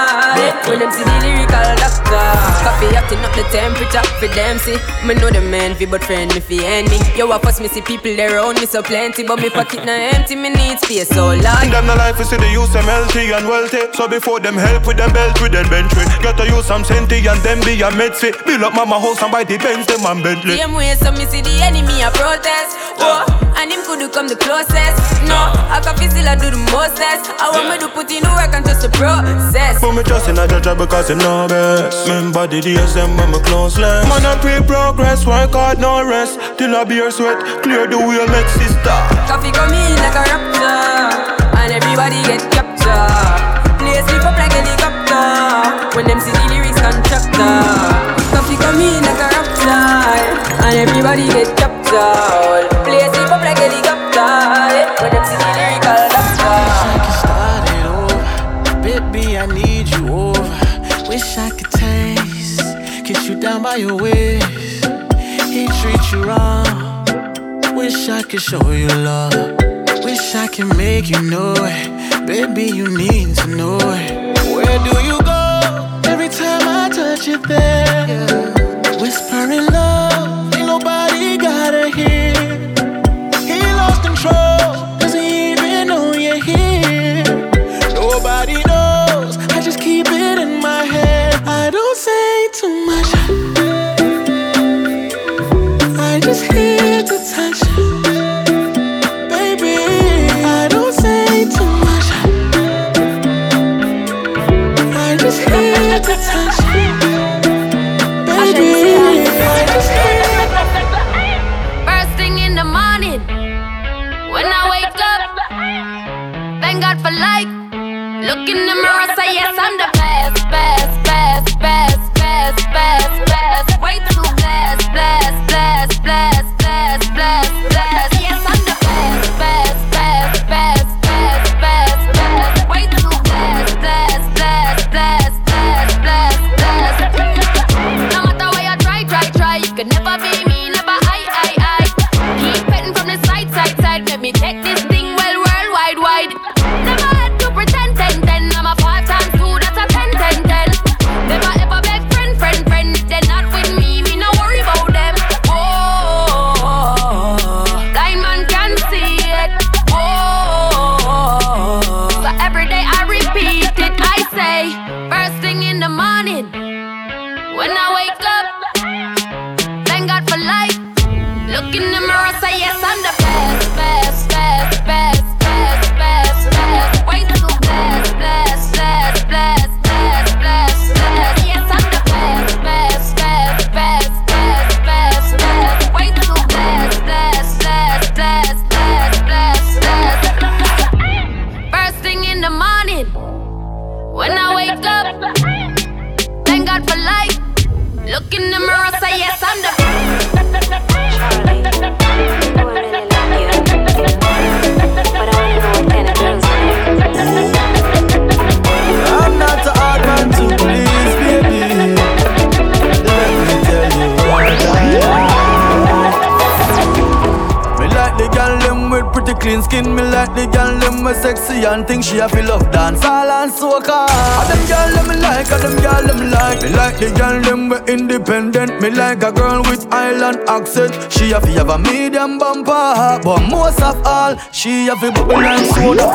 When them see the lyrical doctor, coffee acting up the temperature for them. See, me know the man fi, but friend me fi any. Yo, I fuss me see people there around me so plenty, but me pocket na empty. Me need space oh, so large. Them the life is see the use them healthy and wealthy, so before them help with them belt with them bench. Gotta use some senti and then be a medsi. Build up mama house and buy the Benz them and Bentley. Same way so me see the enemy a protest. Oh, and him could come the closest. No, I can feel still I do the mostest. I want me to put in the work and just the process. Put me trust in a judge because him know best. Remember the days them when me closeless. Man I pre progress, work hard no rest. Till I beer sweat, clear the wheel make sister. Coffee come in like a raptor, and everybody get captured. Play sleep up like helicopter when them see the lyrics constructor. Coffee come in like a raptor, and everybody get chopped captured. Play sleep up like helicopter when them see the lyrical doctor. started over. Baby, I need you over. Wish I could taste, kiss you down by your waist. He treat you wrong. Wish I could show you love. Wish I could make you know it. Baby, you need to know it. Where do you go? Every time I touch you there. Whispering love, ain't nobody gotta hear. He lost control, doesn't even know you're here. Nobody knows, I just keep it in my head. I don't say too much. I just here to touch. Baby, in the mirror, say yes, I'm the accent. She a fi have a medium bumper, but most of all, she have a bubble like soda,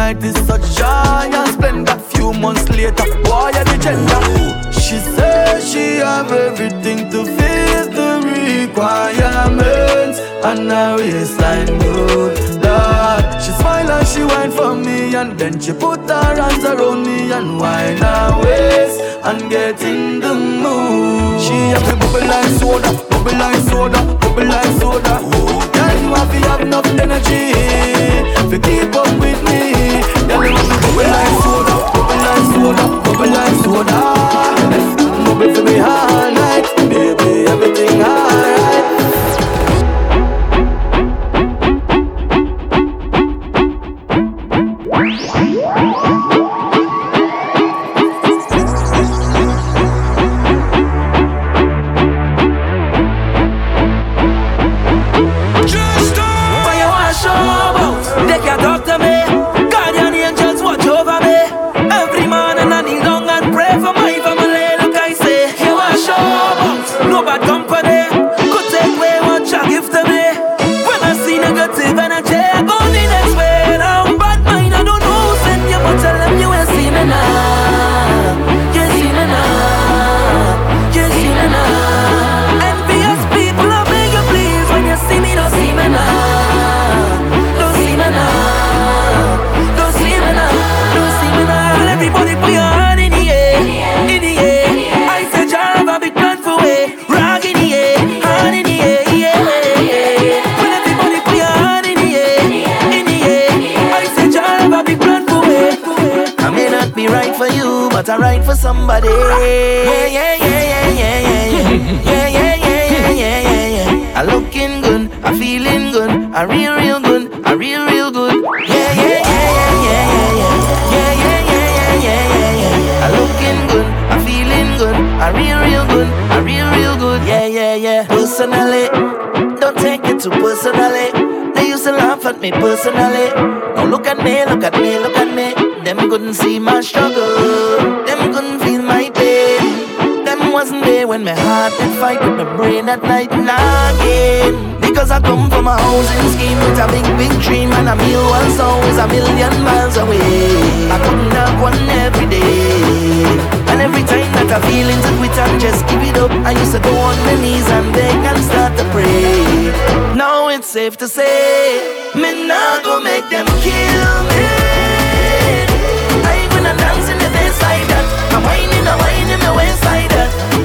Tonight is such joy and splendor. Few months later, boy, you're the gender. She says she have everything to fit the requirements. And her waistline good, Lord. She smile and she whine for me, and then she put her hands around me and whine her waist and get in the mood. She have to bubble like soda, bubble like soda, bubble like soda. Girl, you have to have enough energy to keep up with me. Girl, you have to bubble like soda, bubble like soda, bubble like soda. Bubble for me all night, me personally. Now look at me, look at me, look at me. Them couldn't see my struggle. Them couldn't feel my pain. Them wasn't there when my heart did fight with my brain at night nagging. Because I come from a housing scheme with a big, big dream and a meal once always a million miles away. I couldn't have one every day. And every time that I feel into quit and just give it up, I used to go on my knees and beg and start to pray. Now it's safe to say, love go make them kill me. I even a dance in the dance like that. I wine in the wine in the waist like that.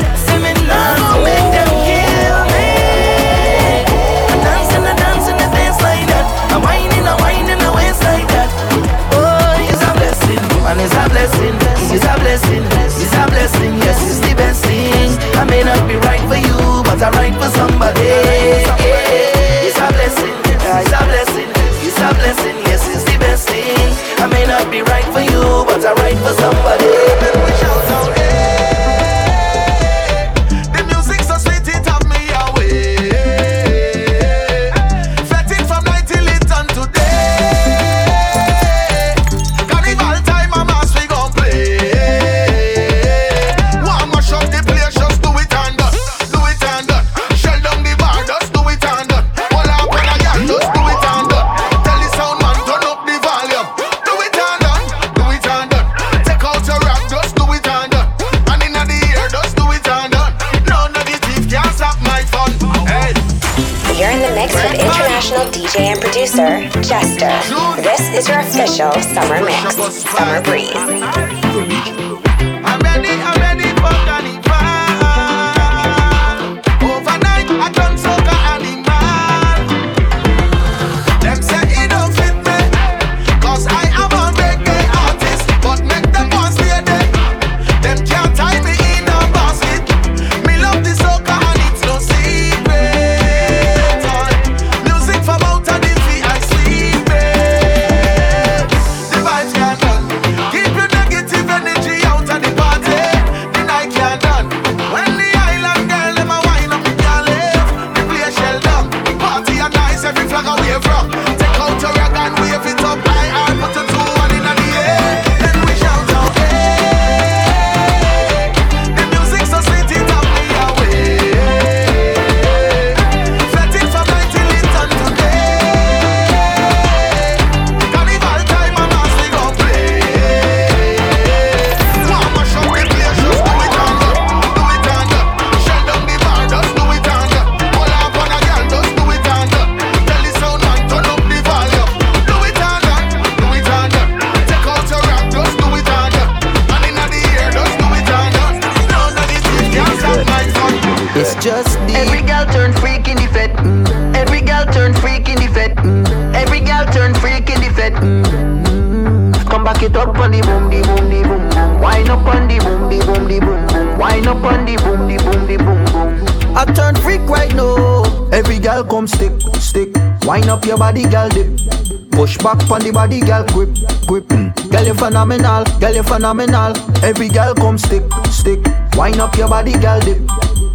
Push back on the body, girl grip, grip. Girl you phenomenal, girl you phenomenal. Every girl come stick, stick. Wind up your body, girl dip.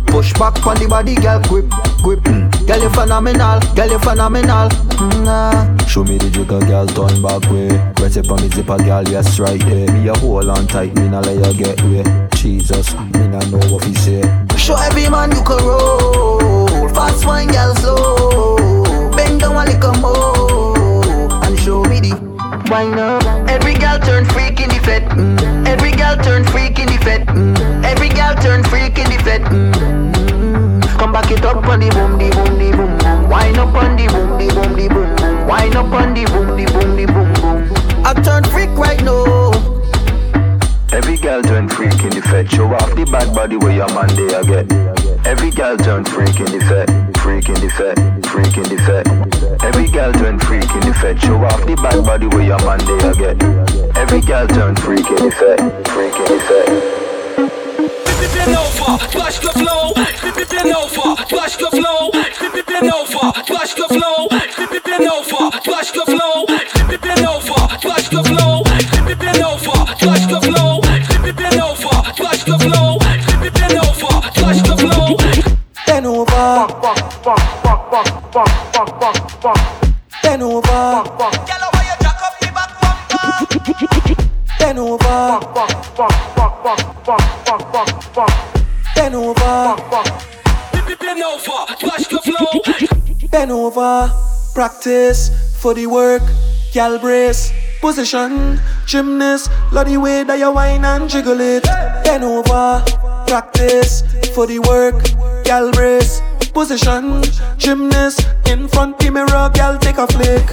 Push back on the body, girl grip, grip. Girl you phenomenal, girl you phenomenal. Nah. Show me the jigger, girl, turn back way. Press it for me zipper, girl, yes, right there. Me a hold on tight, me nah let you get way. Jesus, me nah know what he say. Show every man you can roll. Fast wine, girl, slow. Wine up. Every girl turn freak in the fed. Mm. Every girl turn freak in the fed. Mm. Every girl turn freak in the fed. Mm. Come back it up on the boom, the boom, the boom, boom. Wine up on the boom, the boom, the boom, boom. Wine up on the boom, the boom, the boom, boom. I turn freak right now. Every girl turn freak in the fed. Show off the bad body where your man they a get. Every girl turn freak in the fed. Freak in the fed, freak in the fed. Every girl turn freak in the fed. Show off the bad body where your man they get. Every girl turn freak in the fed, freak in the fed. Bend over, flash the flow. Bend over, flash the flow. Bend over, flash the flow. Bend over, the flow. Bend over, flash the flow. Bend over. Practice for the work. Gal brace. Position. Gymnast. Love the way that you whine and jiggle it. Bend over. Practice for the work. Gal brace. Position. Gymnast. In front the mirror. Gal take a flick.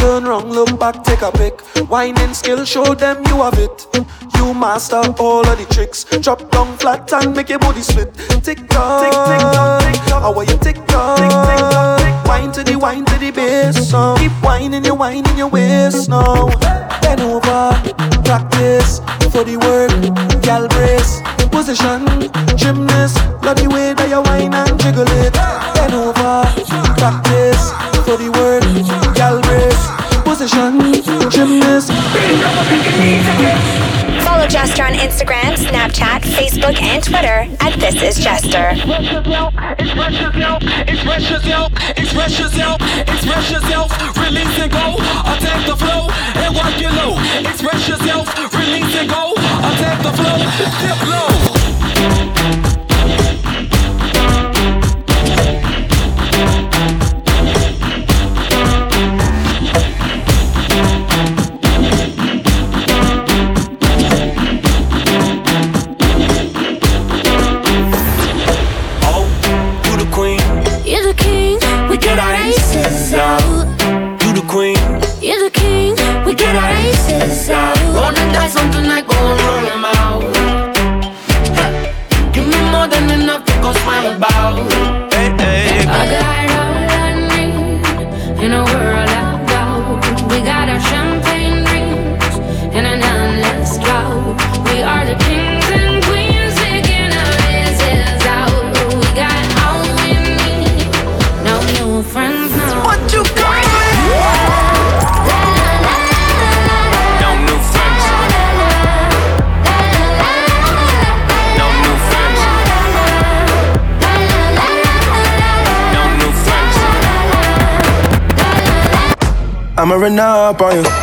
Turn round, look back, take a pic. Whining skill, show them you have it. You master all of the tricks. Drop down flat and make your body split. Tick tock, tick tick tock, tick tock. How are you tick tock, tick tick tock. Wine to the wine to the bass. So keep whining, you whining your waist now. Bend over, practice for the work. Gal brace, position, gymnast. Love the way that you whine and jiggle it. Bend over, practice for the work. Gal brace, position, gymnast. Follow Jester on Instagram, Snapchat, Facebook, and Twitter at This Is Jester. Release and go, attack the flow, and your low. Release and go, attack the flow, dip low. acompanho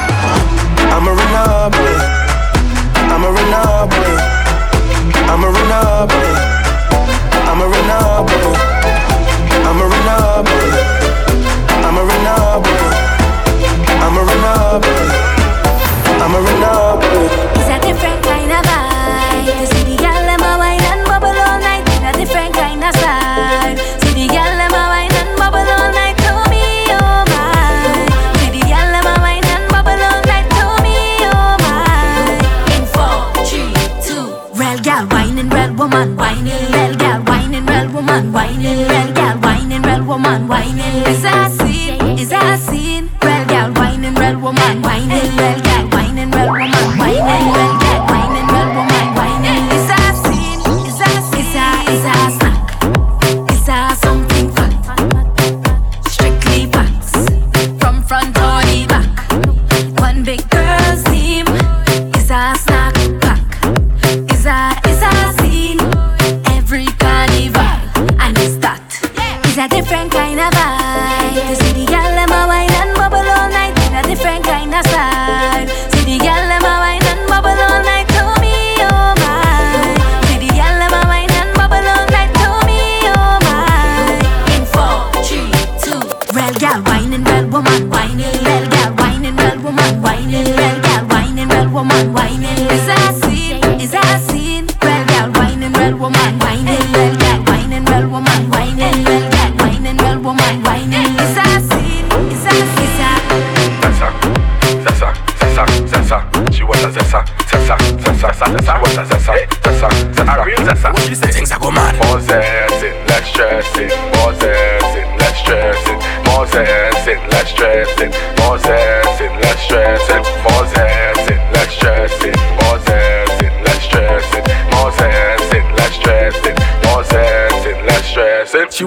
woman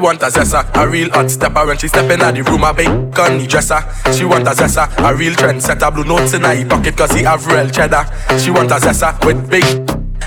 want a zessa, a real hot stepper when she step in the room, a big gunny dresser. She want a zessa, a real trendsetter, blue notes in her pocket cause he have real cheddar. She want a zessa with big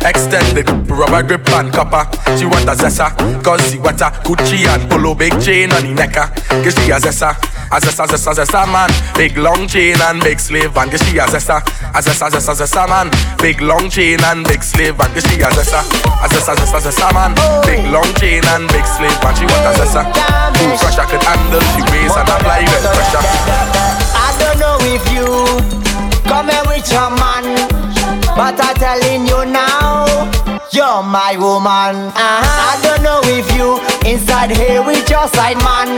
Extended rubber grip and copper. She want a zessa, cause she a Gucci and polo big chain on the necker. Cause uh. she a zessa, a zessa, zessa, zessa man. Big long chain and big slave and she a zessa, a zessa, zessa, zessa man. Big long chain and big slave and she a zessa, a zessa, zessa, zessa man. Big long chain and big slave and she want a zessa. Too fresh I could handle the waist and apply red pressure. I don't know if you come here with your man, but I'm telling you now, you're my woman. Uh-huh. I don't know if you inside here with your side man,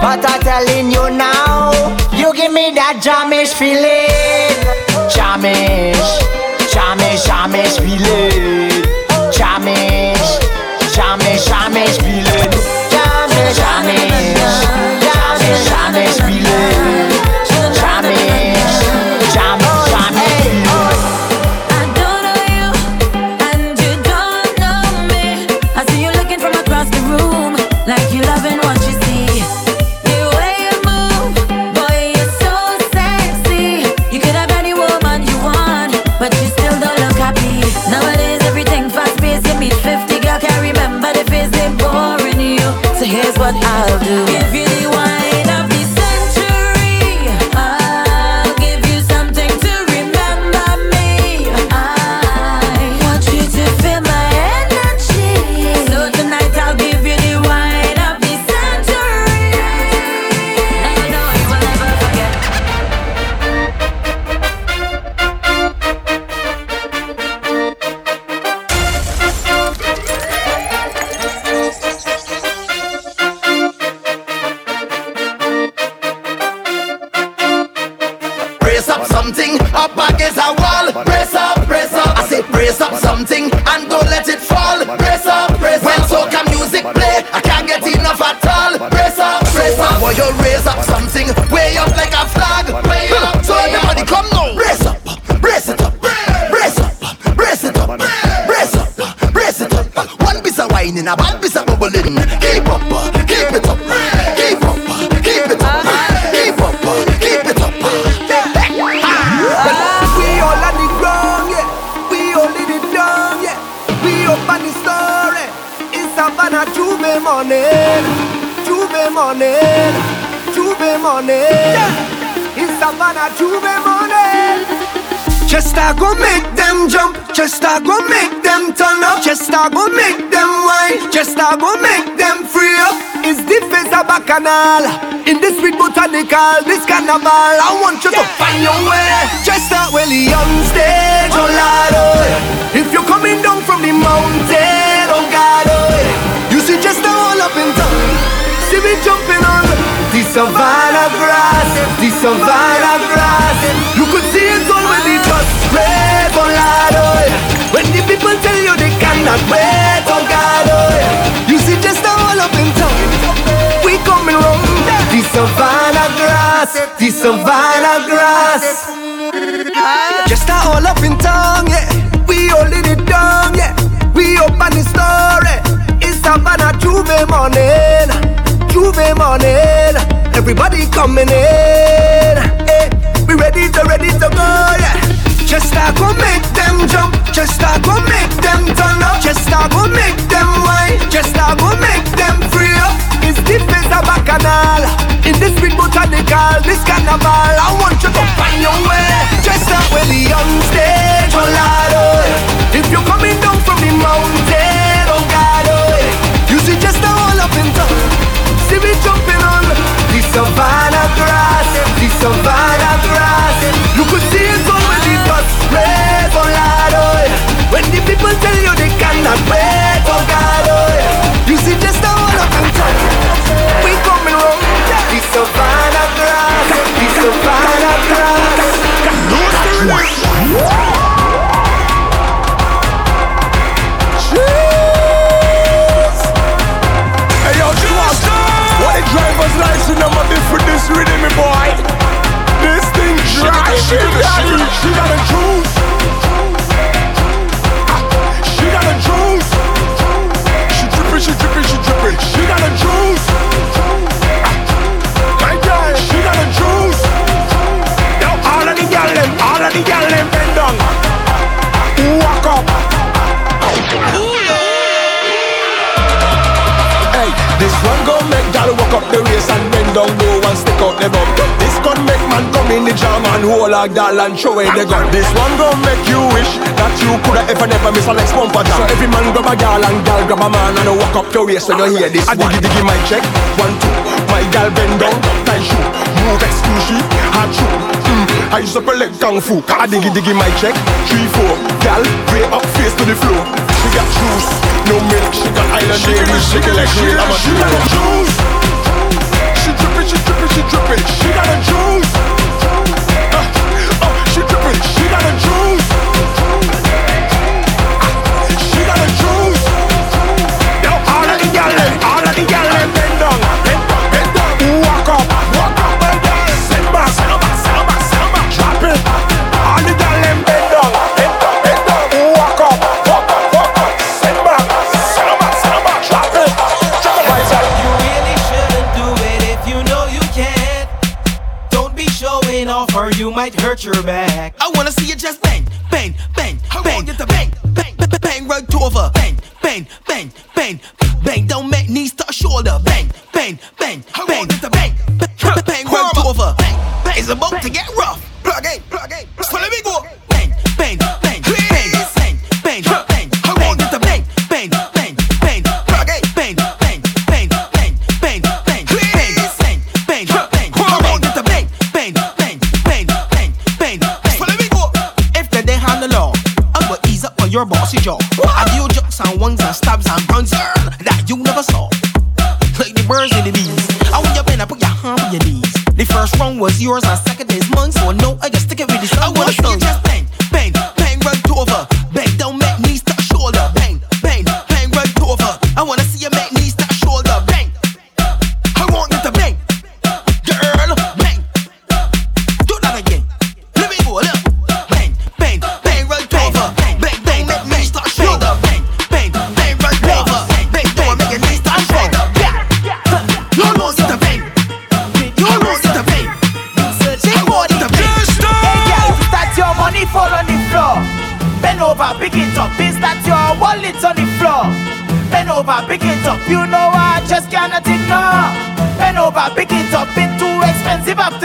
but I'm telling you now, you give me that jamish feeling, jamish, jamish, jamish feeling, jamish, jamish, jamish feeling, jamish, jamish, jamish, jamish feeling, so everybody come now. Brace up, brace it up, brace up, brace it up, brace up, brace it up. One piece of wine in a one piece of bubbling. Keep up, keep it up, keep up, keep it up, keep up, keep it up. We all on the ground, yeah. We all in it down, yeah. We up on the story. It's Savannah J'ouvert morning, J'ouvert morning, J'ouvert morning. It's Savannah J'ouvert morning. Just a go make them jump, a go make them turn up, a go make them wine, a go make them free up. It's the face of bacchanal in this sweet botanical, this carnival. I want you to find your way. Start Willie on stage, oh oh. If you're coming down from the mountain, oh God, oh. You see just a all up in town. See me jumping on the savannah grass, savannah grass. You could see it all when oh. When the people tell you they cannot wait, God, oh. You see just a all up in town. We coming the savannah grass, the savannah grass. Just a in town, yeah. We holding it down, yeah. We. It's J'ouvert morning, morning. Everybody coming in, eh. We ready to ready to go, yeah. Just a go make them jump, just a go make them turn up, just a go make them wine, just a go make them free up. It's the face of bacchanal in this sweet botanical, this carnival. I want you to find your way. Just start with the on slice in my bit for this rhythm, me boy. This thing dry, she got it. She got a juice. She got a juice. She drippin', she drippin', she drippin'. She got a juice. lock them up. This gun make man come in the jam and hold like that and show where they gun This one gon' make you wish that you coulda ever never miss a next bumper jam So every man grab a gal and gal grab a man and walk up your waist when you hear this I diggy diggy my check, one two My gal bend down, tie shoe, move exclusive, hard shoe. Mm. I used to play kung fu, I diggy diggy my check, three four Gal, way up face to the floor. She got juice, no milk, she got island She give me shake it like she, I'm juice drippin', she drippin', she drippin'. She got a juice. Uh, oh, she dripping, she got a juice. She got a juice. Now all of the gals, all of the gallon bend down. your back. I wanna see you just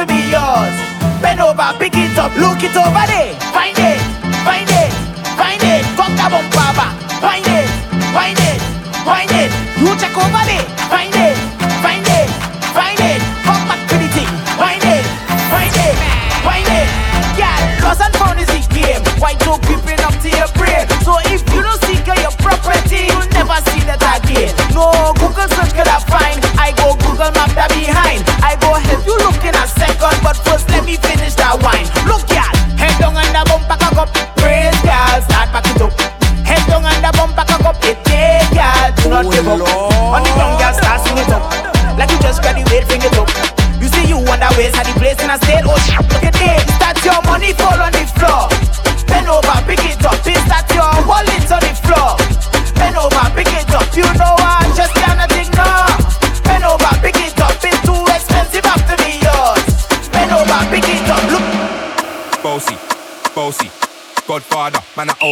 to be yours. Bend over, pick it up, look it over there. Find it, find it, find it. Cock that bumper. Find it, find it, find it. You check over there.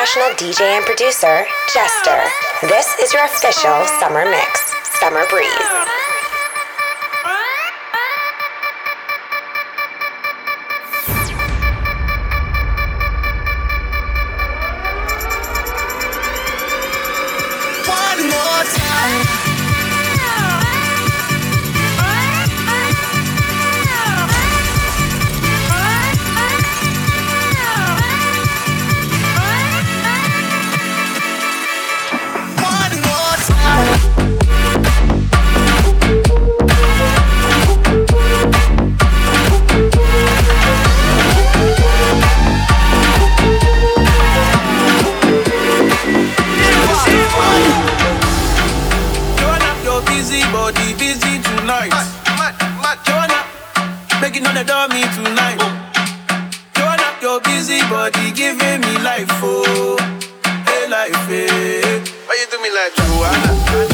international DJ and producer, Jester. This is your official summer mix, Summer Breeze. One more time. busy body, busy tonight. Mad, mad, Joanna, make it on the door me tonight. up, your busy body giving me life, oh, hey life, hey. Why you do me like Joanna?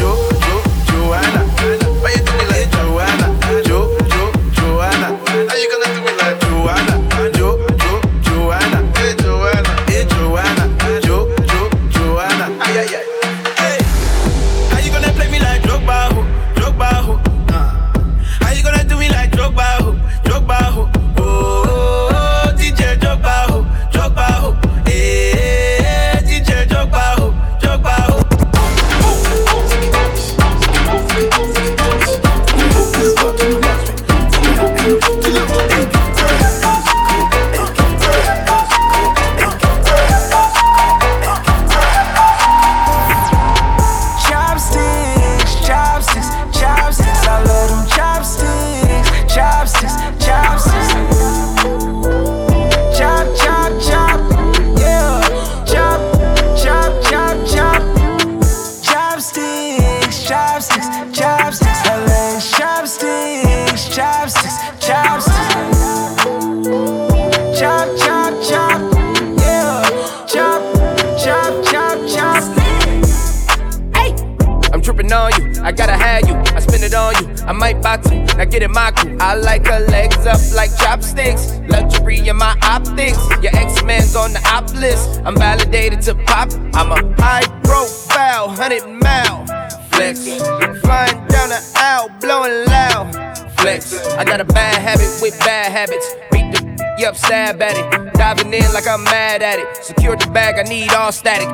Bag, I need all static.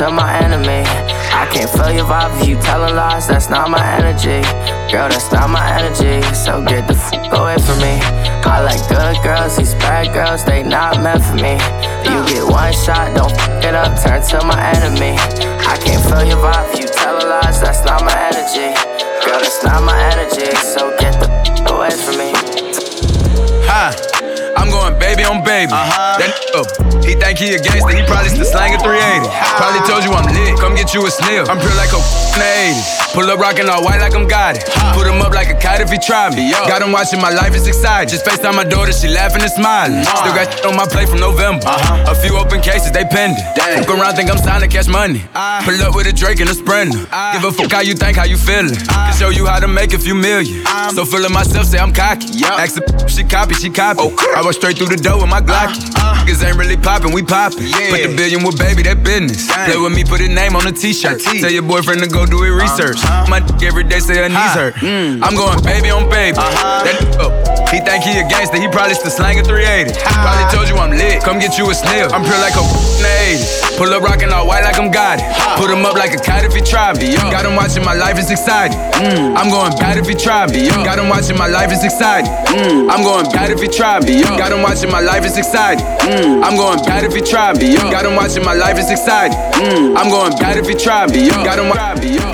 It up, turn to my enemy. I can't feel your vibe if you telling lies, that's not my energy. Girl, that's not my energy, so get the fuck away from me. I like good girls, these bad girls, they not meant for me. You get one shot, don't fuck it up, turn to my enemy. I can't feel your vibe if you telling lies, that's not my energy. Girl, that's not my energy, so get the fuck away from me. Hi, I'm going baby on baby. Uh-huh. That oh, he think he a gangster, he probably still slanging 380. Probably told you I'm lit, come get you a sniff. I'm pure like a in the 80s. Pull up rockin' all white like I'm got it. Put him up like a kite if he try me. Got him watching my life is exciting. Just FaceTime my daughter, she laughing and smiling. Still got shit on my plate from November. A few open cases, they pending. Fuck around, think I'm signed to cash money. Pull up with a Drake and a Sprinter. Give a fuck how you think, how you feeling. Can show you how to make a few million. So full of myself, say I'm cocky. Ask the she copy, she copy. I was straight through the door with my Glocky. Niggas ain't really poppin', we poppin'. Put the billion with baby, that business. Play with me, put a name on the t-shirt. Tell your boyfriend to go do it research. Uh-huh. My dick every day say her knees hurt. I'm going baby on baby. That oh, he think he a gangster, he probably still slanging 380. Probably told you I'm lit, come get you a sniff. I'm pure like a in the 80s. Pull up rockin' all white like I'm got it. Put him up like a kite if he try me. Got him watching my life is exciting. I'm going bad if he try me. Got him watching my life is exciting. I'm going bad if he try me. Got him watching my life is exciting. I'm going bad if he try me. Got him watching my life is exciting. I'm going bad if he try me. Got him got him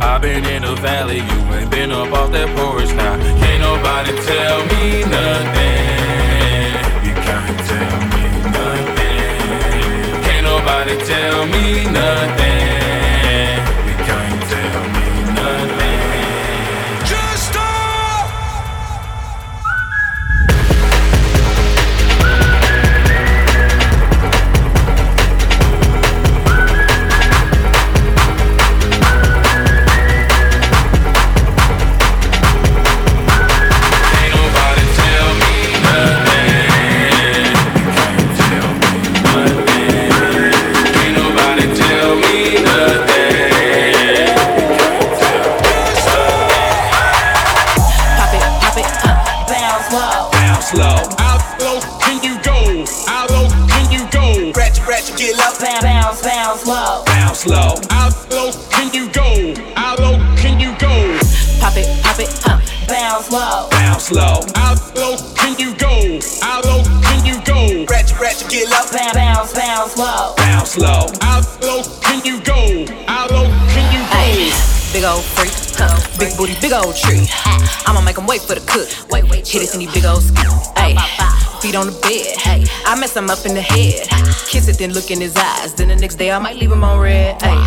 I've been in the valley, you ain't been up off that porch now. Can't nobody tell me nothing. You can't tell me nothing. Can't nobody tell me nothing. Bounce low. How low can you go? How low can you go? Pop it, pop it, huh? Bounce low. Bounce low. How low can you go? How low can you go? Ratchet, ratchet, get low. Bounce, bounce low. Bounce low. How low can you go? How low can you go? Ay, big old freak, huh? big booty, big old tree. I'ma make 'em wait for the cook. Wait, wait, hit it in these big old skis. Ay, feet on the bed. Hey, I mess him up in the head. Kiss it, then look in his eyes. Then the next day I might leave him on red. Hey,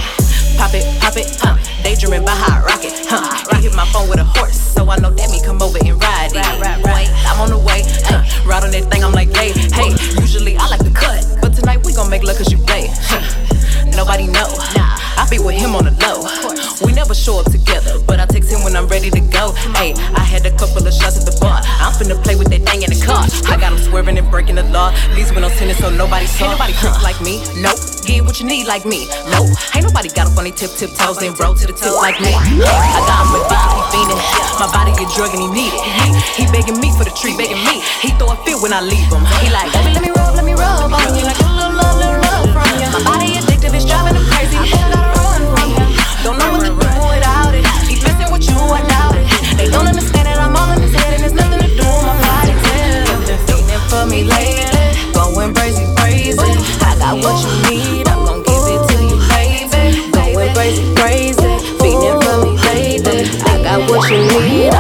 pop it, pop it, huh? Daydreaming by hot rocket, huh? I hit my phone with a horse, so I know that me come over and ride it. Wait, I'm on the way, huh? Ride on that thing, I'm like, hey, hey. Usually I like to cut, but tonight we gon' make love 'cause you play. Huh. Nobody know. I be with him on the low. We never show up together, but I text him when I'm ready to go. Hey, I had a couple of shots at the bar. I'm finna play with that thing in the car. I got him swerving and breaking the law. Least when I'm sinning, so nobody saw. Ain't nobody creep like me. Nope. Get what you need like me. Nope. Ain't nobody got a funny tip, tip toes and roll to the tip like me. I got him addicted, he fiending. My body a drug and he need it. He, he begging me for the treat, begging me. He throw a fit when I leave him. He like, baby, let me rub, let me rub on you like what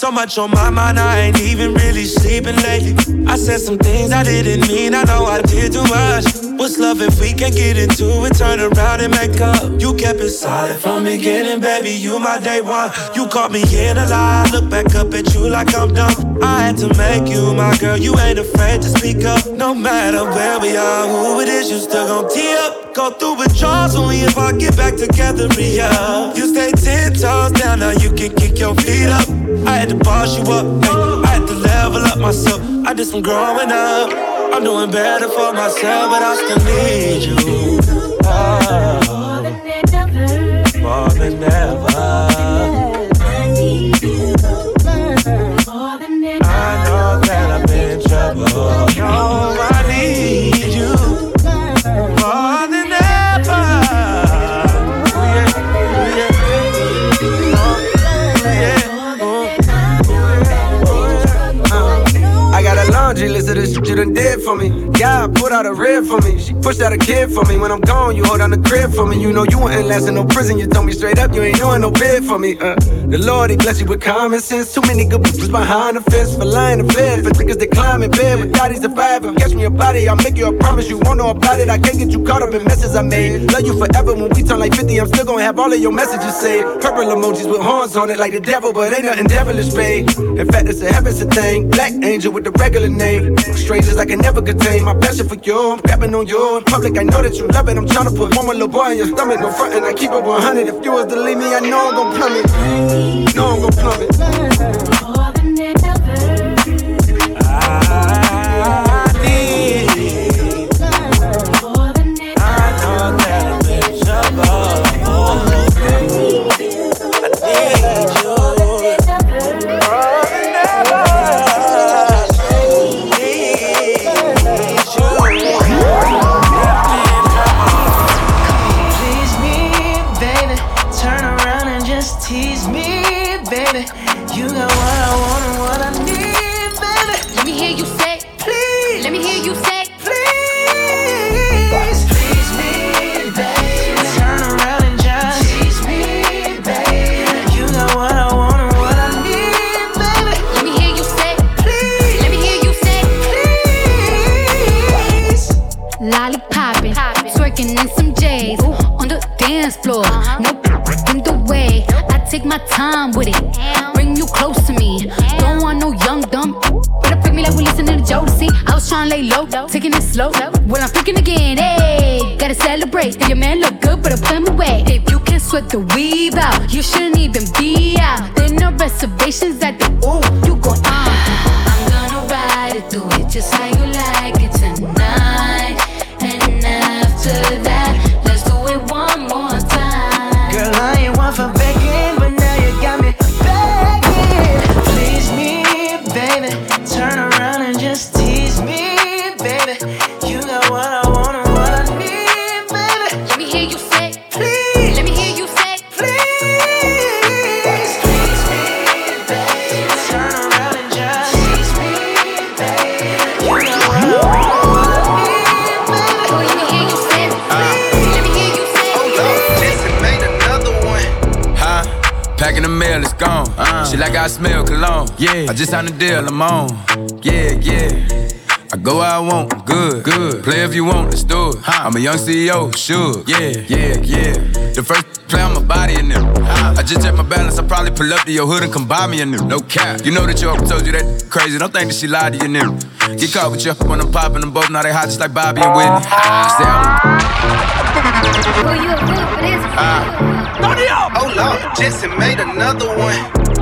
So much on my mind, I ain't even really sleeping lately. I said some things I didn't mean, I know I did too much. What's love if we can't get into it, turn around and make up? You kept it solid from beginning, baby. You my day one. You caught me in a lie, look back up at you like I'm dumb. I had to make you my girl, you ain't afraid to speak up. No matter where we are, who it is, you still gon' tee up. Go through withdrawals only if I get back together, yeah. You stay ten toes down, now you can kick your feet up. I had to boss you up, ay, I had to level up myself. I did some growing up. I'm doing better for myself, but I still need you. Oh, more than ever. You done did for me. God put out a rib for me. She pushed out a kid for me. When I'm gone, you hold down the crib for me. You know you ain't last in no prison. You told me straight up, you ain't doing no bid for me. Uh, the Lord, he bless you with common sense. Too many good bitches behind the fence for lying to bed. For niggas that climb in bed with daddies surviving. Catch me a body, I'll make you a promise. You won't know about it. I can't get you caught up in messes I made. Love you forever when we turn like 50. I'm still gonna have all of your messages saved. Purple emojis with horns on it like the devil, but ain't nothing devilish, babe. In fact, it's a heaven's a thing. Black angel with the regular name. I can never contain. My passion for you, I'm grabbing on you. In public, I know that you love it. I'm trying to put one more little boy in your stomach. No front, and I keep it 100. If you was to leave me, I know I'm gon' plummet. Know I'm gon' plummet. Time with it. Bring you close to me. Don't want no young dumb. Better pick me like we listening to Jodeci. I was trying to lay low, taking it slow. When I'm freaking again, hey, gotta celebrate. Your man look good, but I put him away. If you can sweat the weave out, you shouldn't even be out. There no reservations at the ooh. You go on. Uh. I'm gonna ride it, do it just how you like I smell cologne. Yeah. I just signed a deal, I'm on. Yeah, yeah. I go where I want, good, good. Play if you want, let's do it. I'm a young CEO, Suge. Yeah, yeah, yeah. The first play on my body in them. I just check my balance, I probably pull up to your hood and come buy me a new. No cap. You know that your told you that crazy. Don't think that she lied to you, new. Get caught with you when I'm popping them both. Now they hot just like Bobby and Whitney. Say I'm Boy, you a fool for this. Hold on, Jetson made another one.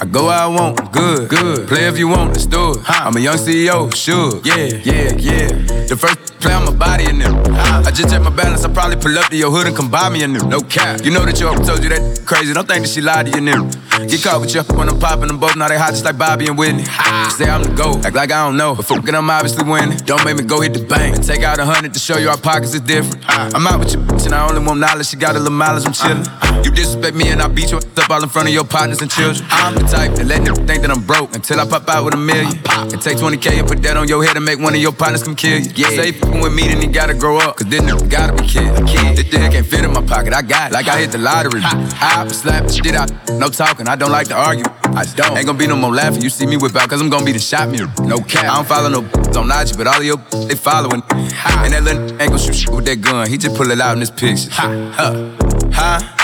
I go where I want, good, good. Play if you want, let's do it. I'm a young CEO, Suge. Yeah, yeah, yeah. The first play on my body in them. I just check my balance, I probably pull up to your hood and come buy me a new. No cap. You know that your told you that crazy. Don't think that she lied to you, new. Get caught with you when I'm popping them both. Now they hot just like Bobby and Whitney. Say I'm the GOAT, act like I don't know. But fucking, I'm obviously winning. Don't make me go hit the bank and take out a hundred to show you our pockets is different. I'm out with your bitch and I only want knowledge. She got a little mileage, I'm chillin'. You disrespect me and I beat you up all in front of your partners and children. I'm the type that let them think that I'm broke until I pop out with a million. And take 20K and put that on your head and make one of your partners come kill you. Yeah. Say fucking with me, then he gotta grow up. Cause this nigga gotta be kid. kid. This dick can't fit in my pocket. I got it. Like I hit the lottery. I slap the shit out. No talking. I don't like to argue. I don't. Ain't gonna be no more laughing. You see me whip out, cause I'm gonna be the shot mirror. No cap. I don't follow no on IG, but all of your they following. And that little ain't gon' shoot shit with that gun. He just pull it out in this picture. Huh. Huh?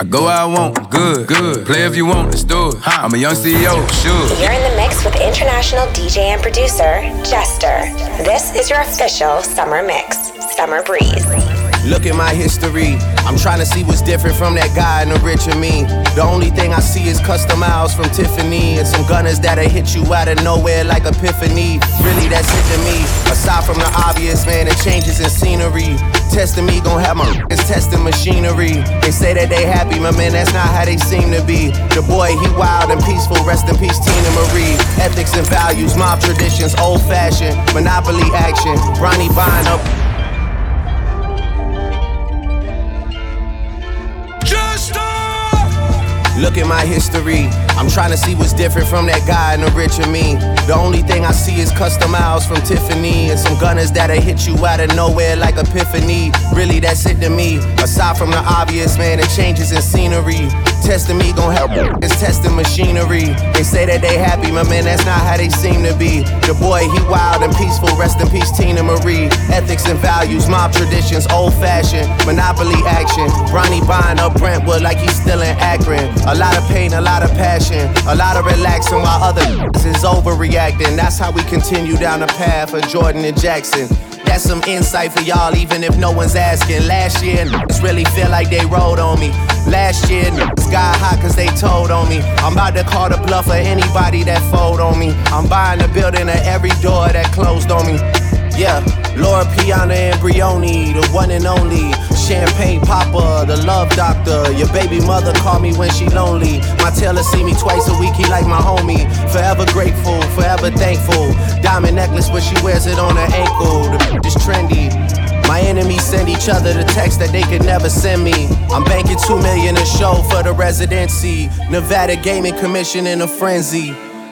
I go where I want, good, good. Play if you want, let's do it. I'm a young CEO, Suge. You're in the mix with international DJ and producer Jester. This is your official summer mix, Summer Breeze. Look at my history. I'm trying to see what's different from that guy in the rich and me. The only thing I see is custom miles from Tiffany and some gunners that'll hit you out of nowhere like epiphany. Really, that's it to me. Aside from the obvious, man, it changes in scenery. Testing me, gon' have my it's testing machinery. They say that they happy, my man, that's not how they seem to be. The boy, he wild and peaceful. Rest in peace, Teena Marie. Ethics and values, mob traditions, old fashioned, monopoly action. Ronnie buying up. Look at my history. I'm trying to see what's different from that guy in the rich and me. The only thing I see is custom miles from Tiffany and some gunners that'll hit you out of nowhere like epiphany. Really, that's it to me. Aside from the obvious, man, it changes in scenery. Testing me gon' help. It's testing machinery. They say that they happy, my man, that's not how they seem to be. The boy, he wild and peaceful. Rest in peace, Teena Marie. Ethics and values, mob traditions, old fashioned, monopoly action. Ronnie buying up Brentwood like he's still in Akron. A lot of pain, a lot of passion, a lot of relaxing while other is overreacting. That's how we continue down the path of Jordan and Jackson. That's some insight for y'all, even if no one's asking. Last year, niggas really feel like they rode on me. Last year, niggas got hot cause they told on me. I'm about to call the bluff of anybody that fold on me. I'm buying the building of every door that closed on me. Yeah, Loro Piana and Brioni, the one and only. Champagne Papa, the love doctor. Your baby mother call me when she lonely. My tailor see me twice a week, he like my homie. Forever grateful, forever thankful. Diamond necklace, but she wears it on her ankle. The is trendy. My enemies send each other the text that they could never send me. I'm banking two million a show for the residency. Nevada Gaming Commission in a frenzy.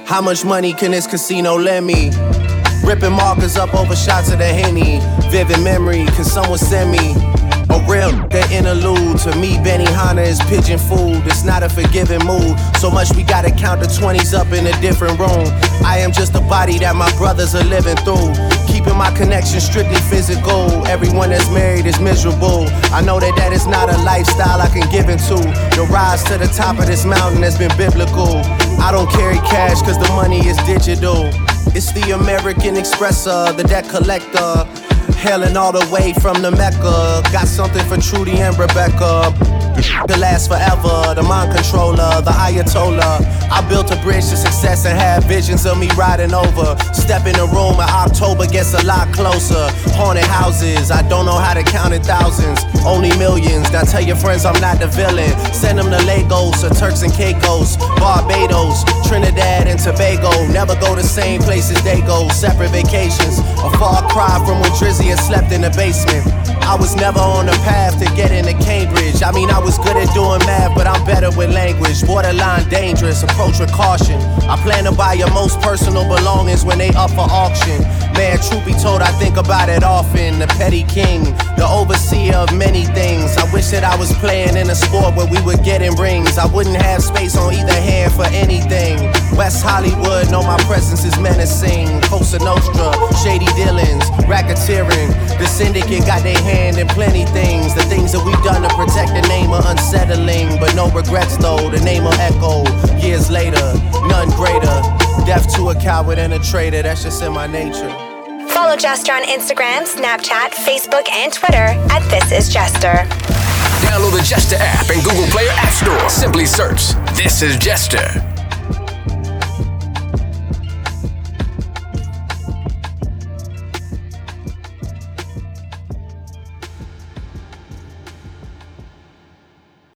How much money can this casino lend me? Ripping markers up over shots of the Henny. Vivid memory, can someone send me? A real interlude to me, Benihana is pigeon food. It's not a forgiving mood. So much we gotta count the 20s up in a different room. I am just a body that my brothers are living through. Keeping my connection strictly physical. Everyone that's married is miserable. I know that that is not a lifestyle I can give into. The rise to the top of this mountain has been biblical. I don't carry cash cause the money is digital. It's the American Expresser, the debt collector. Hailing all the way from the Mecca. Got something for Trudy and Rebecca. The last forever, the mind controller, the Ayatollah. I built a bridge to success and had visions of me riding over. Step in the room and October gets a lot closer. Haunted houses, I don't know how to count in thousands, only millions. Now tell your friends I'm not the villain. Send them to Lagos or Turks and Caicos, Barbados, Trinidad and Tobago. Never go the same places they go, separate vacations. A far cry from Drizzy had slept in the basement. I was never on the path to get into Cambridge. I mean, I was good at doing math, but I'm better with language. Borderline dangerous, approach with caution. I plan to buy your most personal belongings when they up for auction. Man, truth be told, I think about it often. The petty king, the overseer of many things. I wish that I was playing in a sport where we were getting rings. I wouldn't have space on either hand for anything. West Hollywood, know my presence is menacing. Cosa Nostra, shady dealings, racketeering. The syndicate got their hand in plenty things. The things that we've done to protect the name are unsettling, but no regrets though. The name will echo years later, none greater. Deaf to a coward and a traitor, that's just in my nature. Follow Jester on Instagram, Snapchat, Facebook, and Twitter at This Is Jester. Download the Jester app in Google Play or App Store. Simply search This is Jester.